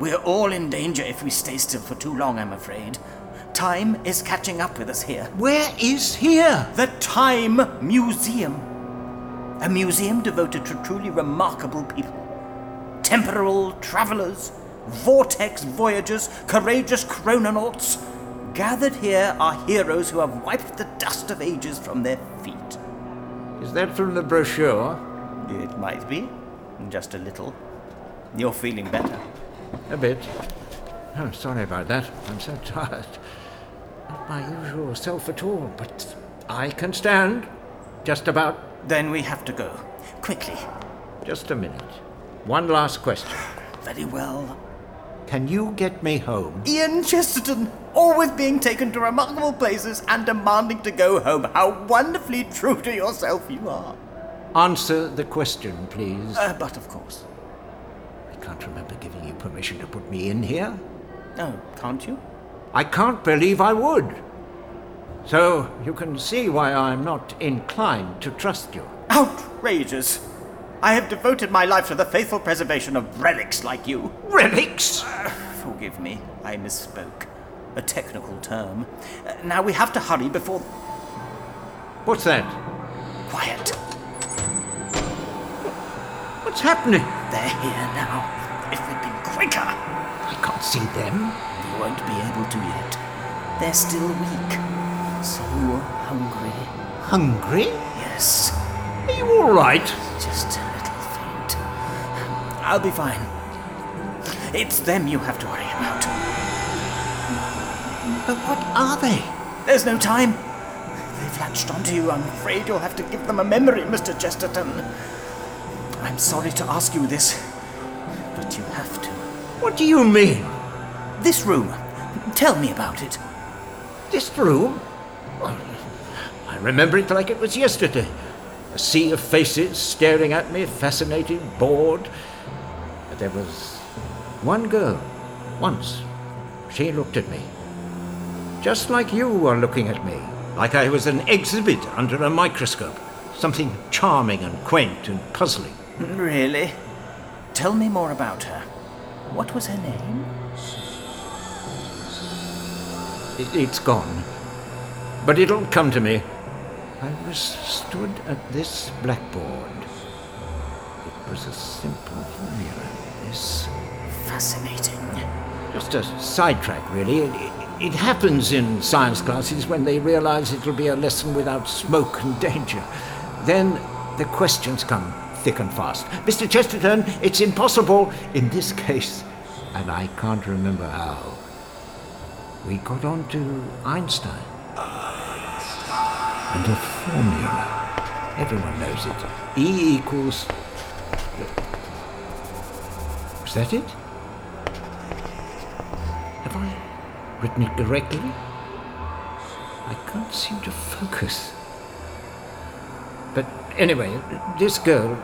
We're all in danger if we stay still for too long, I'm afraid. Time is catching up with us here. Where is here? The Time Museum. A museum devoted to truly remarkable people. Temporal travelers, vortex voyagers, courageous chrononauts. Gathered here are heroes who have wiped the dust of ages from their feet. Is that from the brochure? It might be. Just a little. You're feeling better. A bit. Oh, sorry about that. I'm so tired. Not my usual self at all, but I can stand. Just about. Then we have to go. Quickly. Just a minute. One last question. Very well. Can you get me home? Ian Chesterton, always being taken to remarkable places and demanding to go home. How wonderfully true to yourself you are. Answer the question, please. Uh, but of course. I can't remember giving you permission to put me in here. Oh, can't you? I can't believe I would. So you can see why I'm not inclined to trust you. Outrageous! I have devoted my life to the faithful preservation of relics like you. Relics? Uh, forgive me, I misspoke. A technical term. Uh, now we have to hurry before. What's that? Quiet. What's happening? They're here now. If they'd been quicker. I can't see them. You won't be able to yet. They're still weak. So hungry. Hungry? Yes. Are you all right? Just a little faint. I'll be fine. It's them you have to worry about. But what are they? There's no time. They've latched onto you. I'm afraid you'll have to give them a memory, Mr. Chesterton. I'm sorry to ask you this, but you have to. What do you mean? This room. Tell me about it. This room? Well, I remember it like it was yesterday. A sea of faces staring at me, fascinated, bored. But there was one girl, once. She looked at me. Just like you are looking at me. Like I was an exhibit under a microscope. Something charming and quaint and puzzling. Really? Tell me more about her. What was her name? It, it's gone. But it'll come to me. I was stood at this blackboard. It was a simple formula. This. Fascinating. Just a sidetrack, really. It, it, it happens in science classes when they realize it'll be a lesson without smoke and danger. Then the questions come thick and fast. Mr. Chesterton, it's impossible in this case. And I can't remember how. We got on to Einstein. And a formula. Everyone knows it. E equals. Was that it? Have I written it correctly? I can't seem to focus. But anyway, this girl.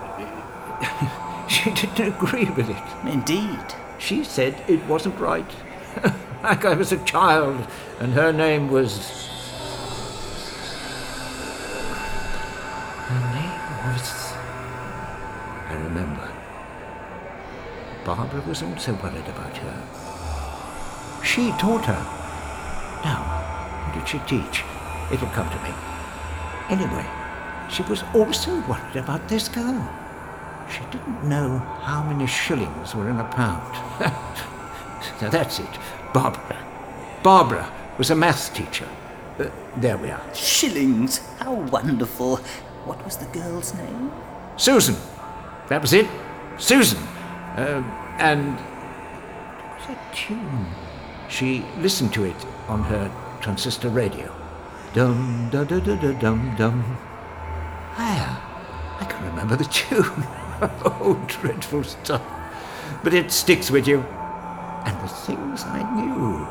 she didn't agree with it. Indeed. She said it wasn't right. like I was a child, and her name was. Barbara was also worried about her. She taught her. Now, what did she teach? It'll come to me. Anyway, she was also worried about this girl. She didn't know how many shillings were in a pound. so that's it. Barbara. Barbara was a maths teacher. Uh, there we are. Shillings. How wonderful. What was the girl's name? Susan. That was it. Susan. Uh, and. What that tune? She listened to it on her transistor radio. Dum da da da da dum dum. Ah, I can remember the tune. oh, dreadful stuff. But it sticks with you. And the things I knew.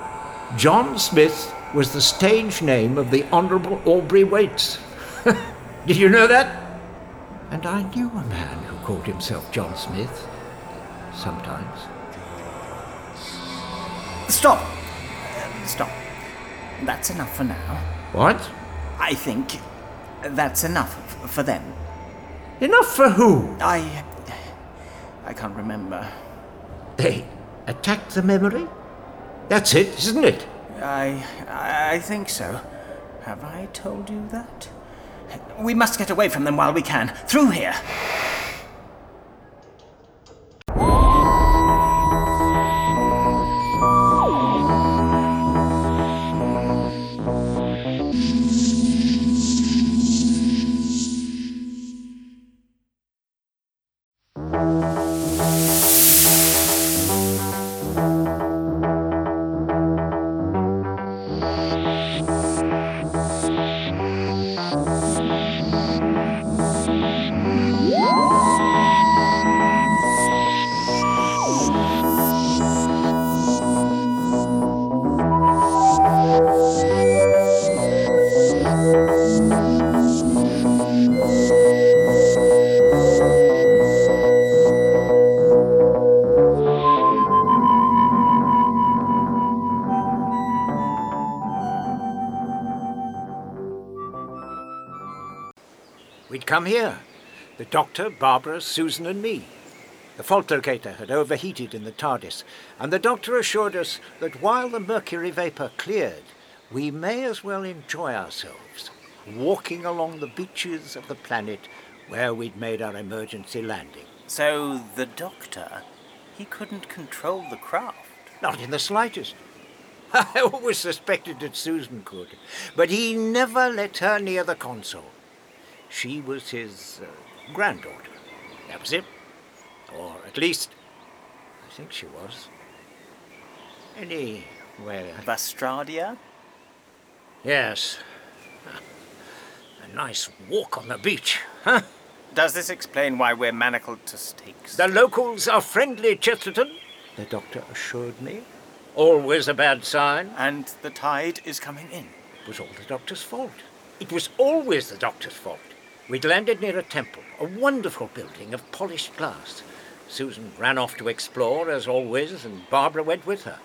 John Smith was the stage name of the Honourable Aubrey Waits. Did you know that? And I knew a man who called himself John Smith. Sometimes. Stop. Stop. That's enough for now. What? I think that's enough f- for them. Enough for who? I. I can't remember. They attacked the memory? That's it, isn't it? I. I think so. Have I told you that? We must get away from them while we can. Through here. Come here. The doctor, Barbara, Susan, and me. The fault locator had overheated in the TARDIS, and the doctor assured us that while the mercury vapour cleared, we may as well enjoy ourselves, walking along the beaches of the planet where we'd made our emergency landing. So the doctor, he couldn't control the craft. Not in the slightest. I always suspected that Susan could, but he never let her near the console. She was his uh, granddaughter. That was it. Or at least, I think she was. Anyway, Vastradia? yes. A nice walk on the beach, huh? Does this explain why we're manacled to stakes? The locals are friendly, Chesterton, the doctor assured me. Always a bad sign. And the tide is coming in. It was all the doctor's fault. It was always the doctor's fault. We'd landed near a temple, a wonderful building of polished glass. Susan ran off to explore, as always, and Barbara went with her,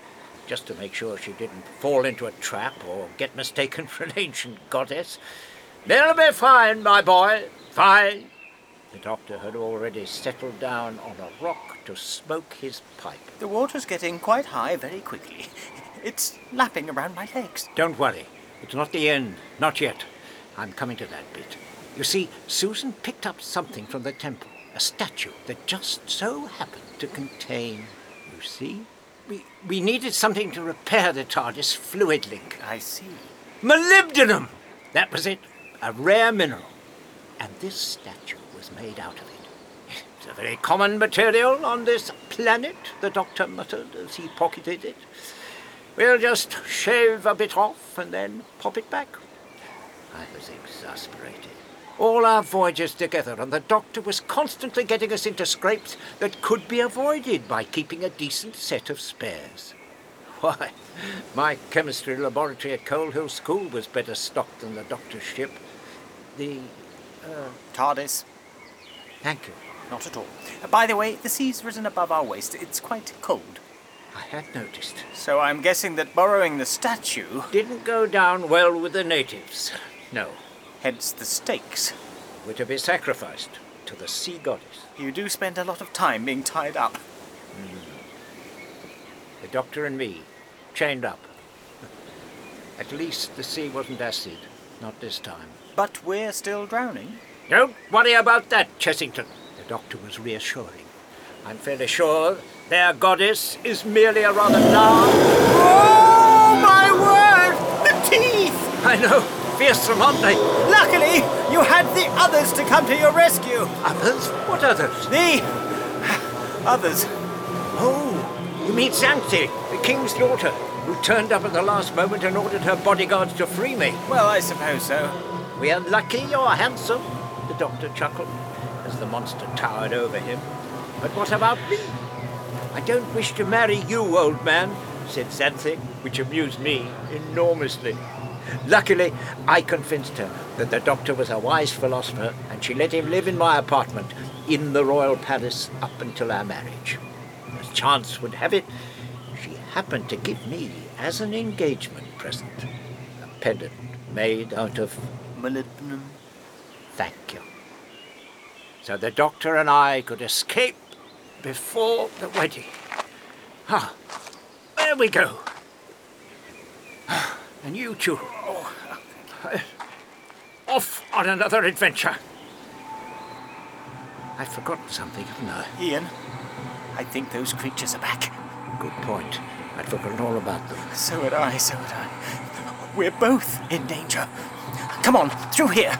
just to make sure she didn't fall into a trap or get mistaken for an ancient goddess. They'll be fine, my boy, fine. The doctor had already settled down on a rock to smoke his pipe. The water's getting quite high very quickly. It's lapping around my legs. Don't worry. It's not the end. Not yet. I'm coming to that bit. You see, Susan picked up something from the temple, a statue that just so happened to contain, you see? We, we needed something to repair the TARDIS fluid link. I see. Molybdenum! That was it. A rare mineral. And this statue was made out of it. It's a very common material on this planet, the doctor muttered as he pocketed it. We'll just shave a bit off and then pop it back. I was exasperated. All our voyages together, and the doctor was constantly getting us into scrapes that could be avoided by keeping a decent set of spares. Why, my chemistry laboratory at Coal Hill School was better stocked than the doctor's ship. The. Uh, TARDIS? thank you. Not at all. By the way, the sea's risen above our waist. It's quite cold. I had noticed. So I'm guessing that borrowing the statue, Didn't go down well with the natives. No. Hence the stakes. Were to be sacrificed to the sea goddess. You do spend a lot of time being tied up. Mm-hmm. The doctor and me, chained up. At least the sea wasn't acid. Not this time. But we're still drowning. Don't worry about that, Chessington. The doctor was reassuring. I'm fairly sure their goddess is merely a rather large. Oh my word! The teeth! I know, aren't they? Luckily, you had the others to come to your rescue. Others? What others? The others. Oh, you mean Xanthi, the king's daughter, who turned up at the last moment and ordered her bodyguards to free me. Well, I suppose so. We're lucky you're handsome, the doctor chuckled as the monster towered over him. But what about me? I don't wish to marry you, old man, said Xanthi, which amused me enormously. Luckily, I convinced her that the doctor was a wise philosopher and she let him live in my apartment in the royal palace up until our marriage. As chance would have it, she happened to give me, as an engagement present, a pendant made out of Molybdenum. Thank you. So the doctor and I could escape before the wedding. Ah, there we go. And you two. uh, Off on another adventure. I've forgotten something, haven't I? Ian, I think those creatures are back. Good point. I'd forgotten all about them. So had I, so had I. We're both in danger. Come on, through here.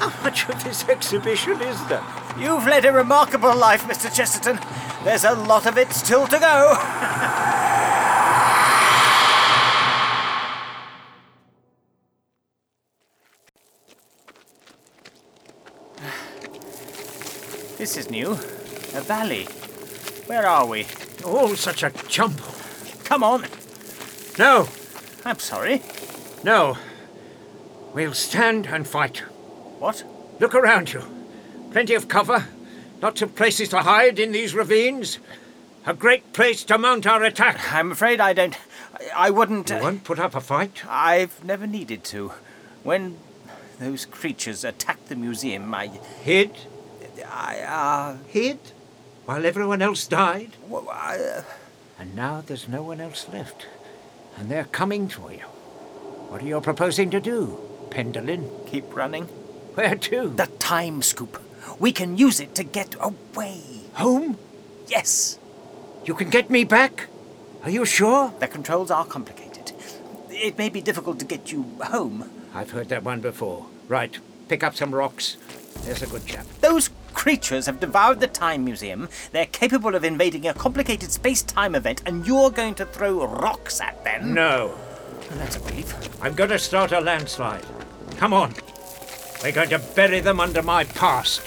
How much of this exhibition is there? You've led a remarkable life, Mr. Chesterton. There's a lot of it still to go. This is new. A valley. Where are we? Oh, such a jumble. Come on. No, I'm sorry. no. We'll stand and fight. What? Look around you. Plenty of cover. Lots of places to hide in these ravines. A great place to mount our attack. I'm afraid I don't. I, I wouldn't. You uh, won't put up a fight? I've never needed to. When those creatures attacked the museum, I. Hid? I. Uh. Hid? While everyone else died? well, I, uh, And now there's no one else left. And they're coming for you. What are you proposing to do, Pendolin? keep running. Where to? The time scoop. We can use it to get away. Home? Yes. You can get me back? Are you sure? The controls are complicated. It may be difficult to get you home. I've heard that one before. Right, pick up some rocks. There's a good chap. Those creatures have devoured the Time Museum. They're capable of invading a complicated space time event, and you're going to throw rocks at them? No. That's a relief. I'm going to start a landslide. Come on. We're going to bury them under my past.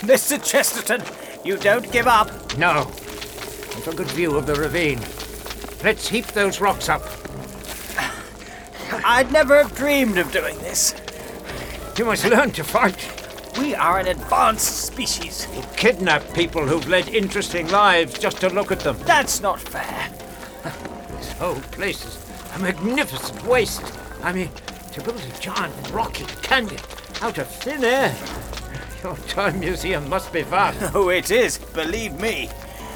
Mr. Chesterton, you don't give up. No. I've a good view of the ravine. Let's heap those rocks up. I'd never have dreamed of doing this. You must learn to fight. We are an advanced species. You kidnap people who've led interesting lives just to look at them. That's not fair. This whole place is a magnificent waste. I mean, to build a giant rocky canyon out of thin air. Your time museum must be vast. Oh, it is, believe me.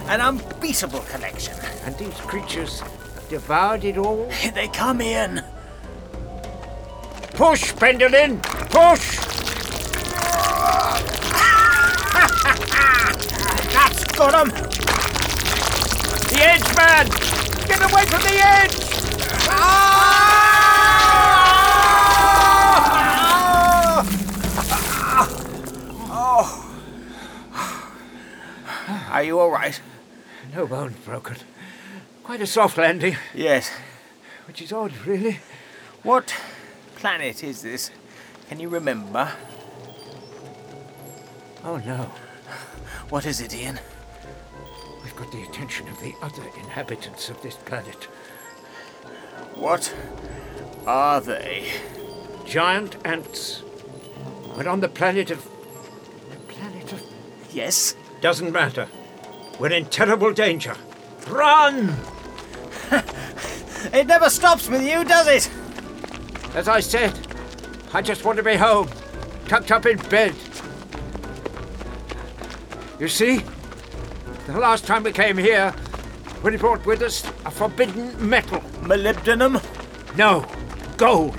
An unbeatable collection. And these creatures have devoured it all? They come, in. Push, Pendolin! Push! Got 'em. The edge, man! Get away from the edge! Ah! Are you all right? No bones broken. Quite a soft landing, Yes. which is odd, really. What planet is this? Can you remember? Oh no, What is it, Ian? The attention of the other inhabitants of this planet. What are they? Giant ants. We're on the planet of. The planet of. Yes? Doesn't matter. We're in terrible danger. Run! It never stops with you, does it? As I said, I just want to be home, tucked up in bed. You see, the last time we came here, we brought with us a forbidden metal. Molybdenum? No, gold.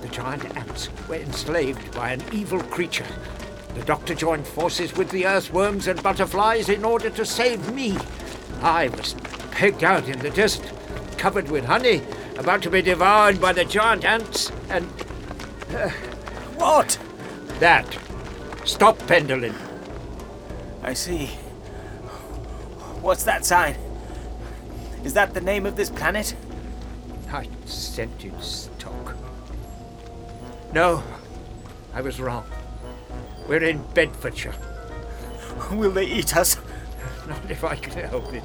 The giant ants were enslaved by an evil creature. The doctor joined forces with the earthworms and butterflies in order to save me. I was pegged out in the desert, covered with honey, about to be devoured by the giant ants, and What? that. Stop, Pendolin. I see. What's that sign? Is that the name of this planet? I sent you stock. No, I was wrong. We're in Bedfordshire. Will they eat us? Not if I can help it.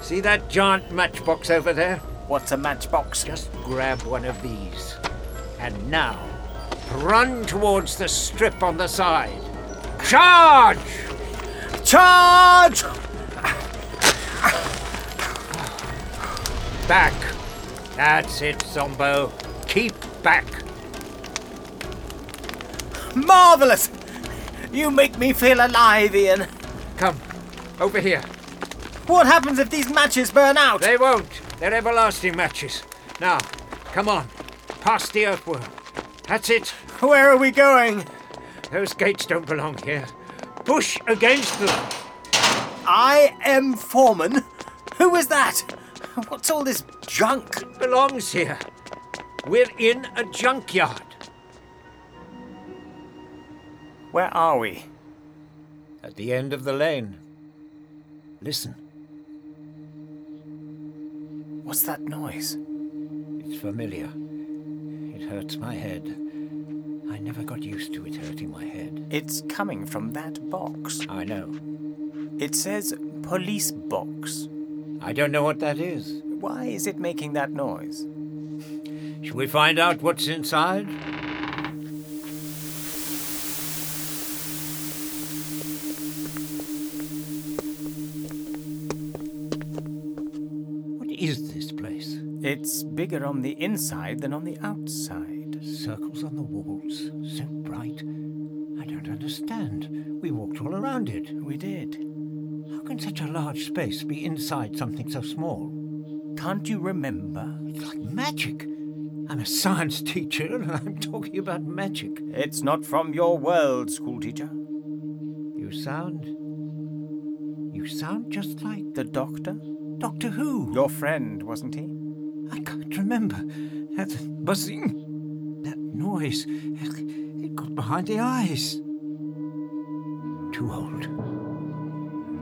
See that giant matchbox over there? What's a matchbox? Just grab one of these. And now, run towards the strip on the side. Charge! Charge! Back. That's it, Zombo. Keep back. Marvelous! You make me feel alive, Ian. Come, over here. What happens if these matches burn out? They won't. They're everlasting matches. Now, come on. Past the earthworm. That's it. Where are we going? Those gates don't belong here. Push against them. I.M. Foreman. Who is that? What's all this junk? Belongs here. We're in a junkyard. Where are we? At the end of the lane. Listen. What's that noise? It's familiar. It hurts my head. I never got used to it hurting my head. It's coming from that box. I know. It says police box. I don't know what that is. Why is it making that noise? Shall we find out what's inside? What is this place? It's bigger on the inside than on the outside. Circles on the walls, so bright. I don't understand. We walked all around it. We did. How can such a large space be inside something so small? Can't you remember? It's like magic. I'm a science teacher and I'm talking about magic. It's not from your world, schoolteacher. You sound. You sound just like The doctor? Doctor Who. Your friend, wasn't he? I can't remember. That buzzing. That noise. It got behind the eyes. Too old.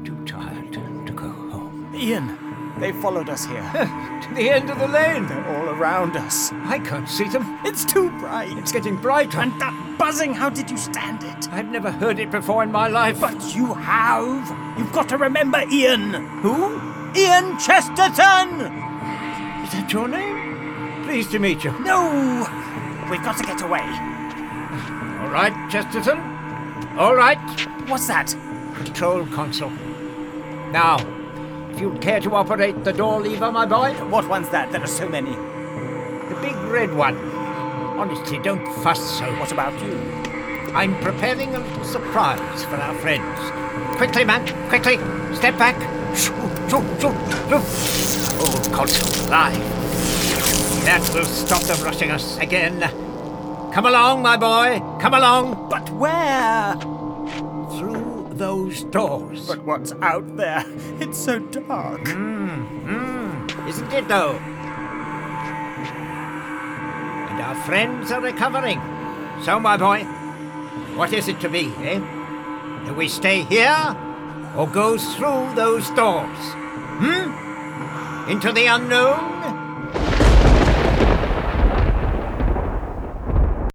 Too tired to go home. Ian, they followed us here. to the end of the lane. They're all around us. I can't see them. It's too bright. It's getting brighter. And that buzzing, how did you stand it? I've never heard it before in my life. But you have. You've got to remember Ian. Who? Ian Chesterton! Is that your name? Pleased to meet you. No! We've got to get away. All right, Chesterton. All right. What's that? Control console. Now, if you'd care to operate the door lever, my boy. What one's that? There are so many. The big red one. Honestly, don't fuss so. What about you? I'm preparing a little surprise for our friends. Quickly, man, quickly. Step back. Old console live. That will stop them rushing us again. Come along, my boy. Come along. But where? Those doors. But what's out there? It's so dark. Mm, isn't it, though? And our friends are recovering. So, my boy, what is it to be, eh? Do we stay here or go through those doors? Hmm? Into the unknown?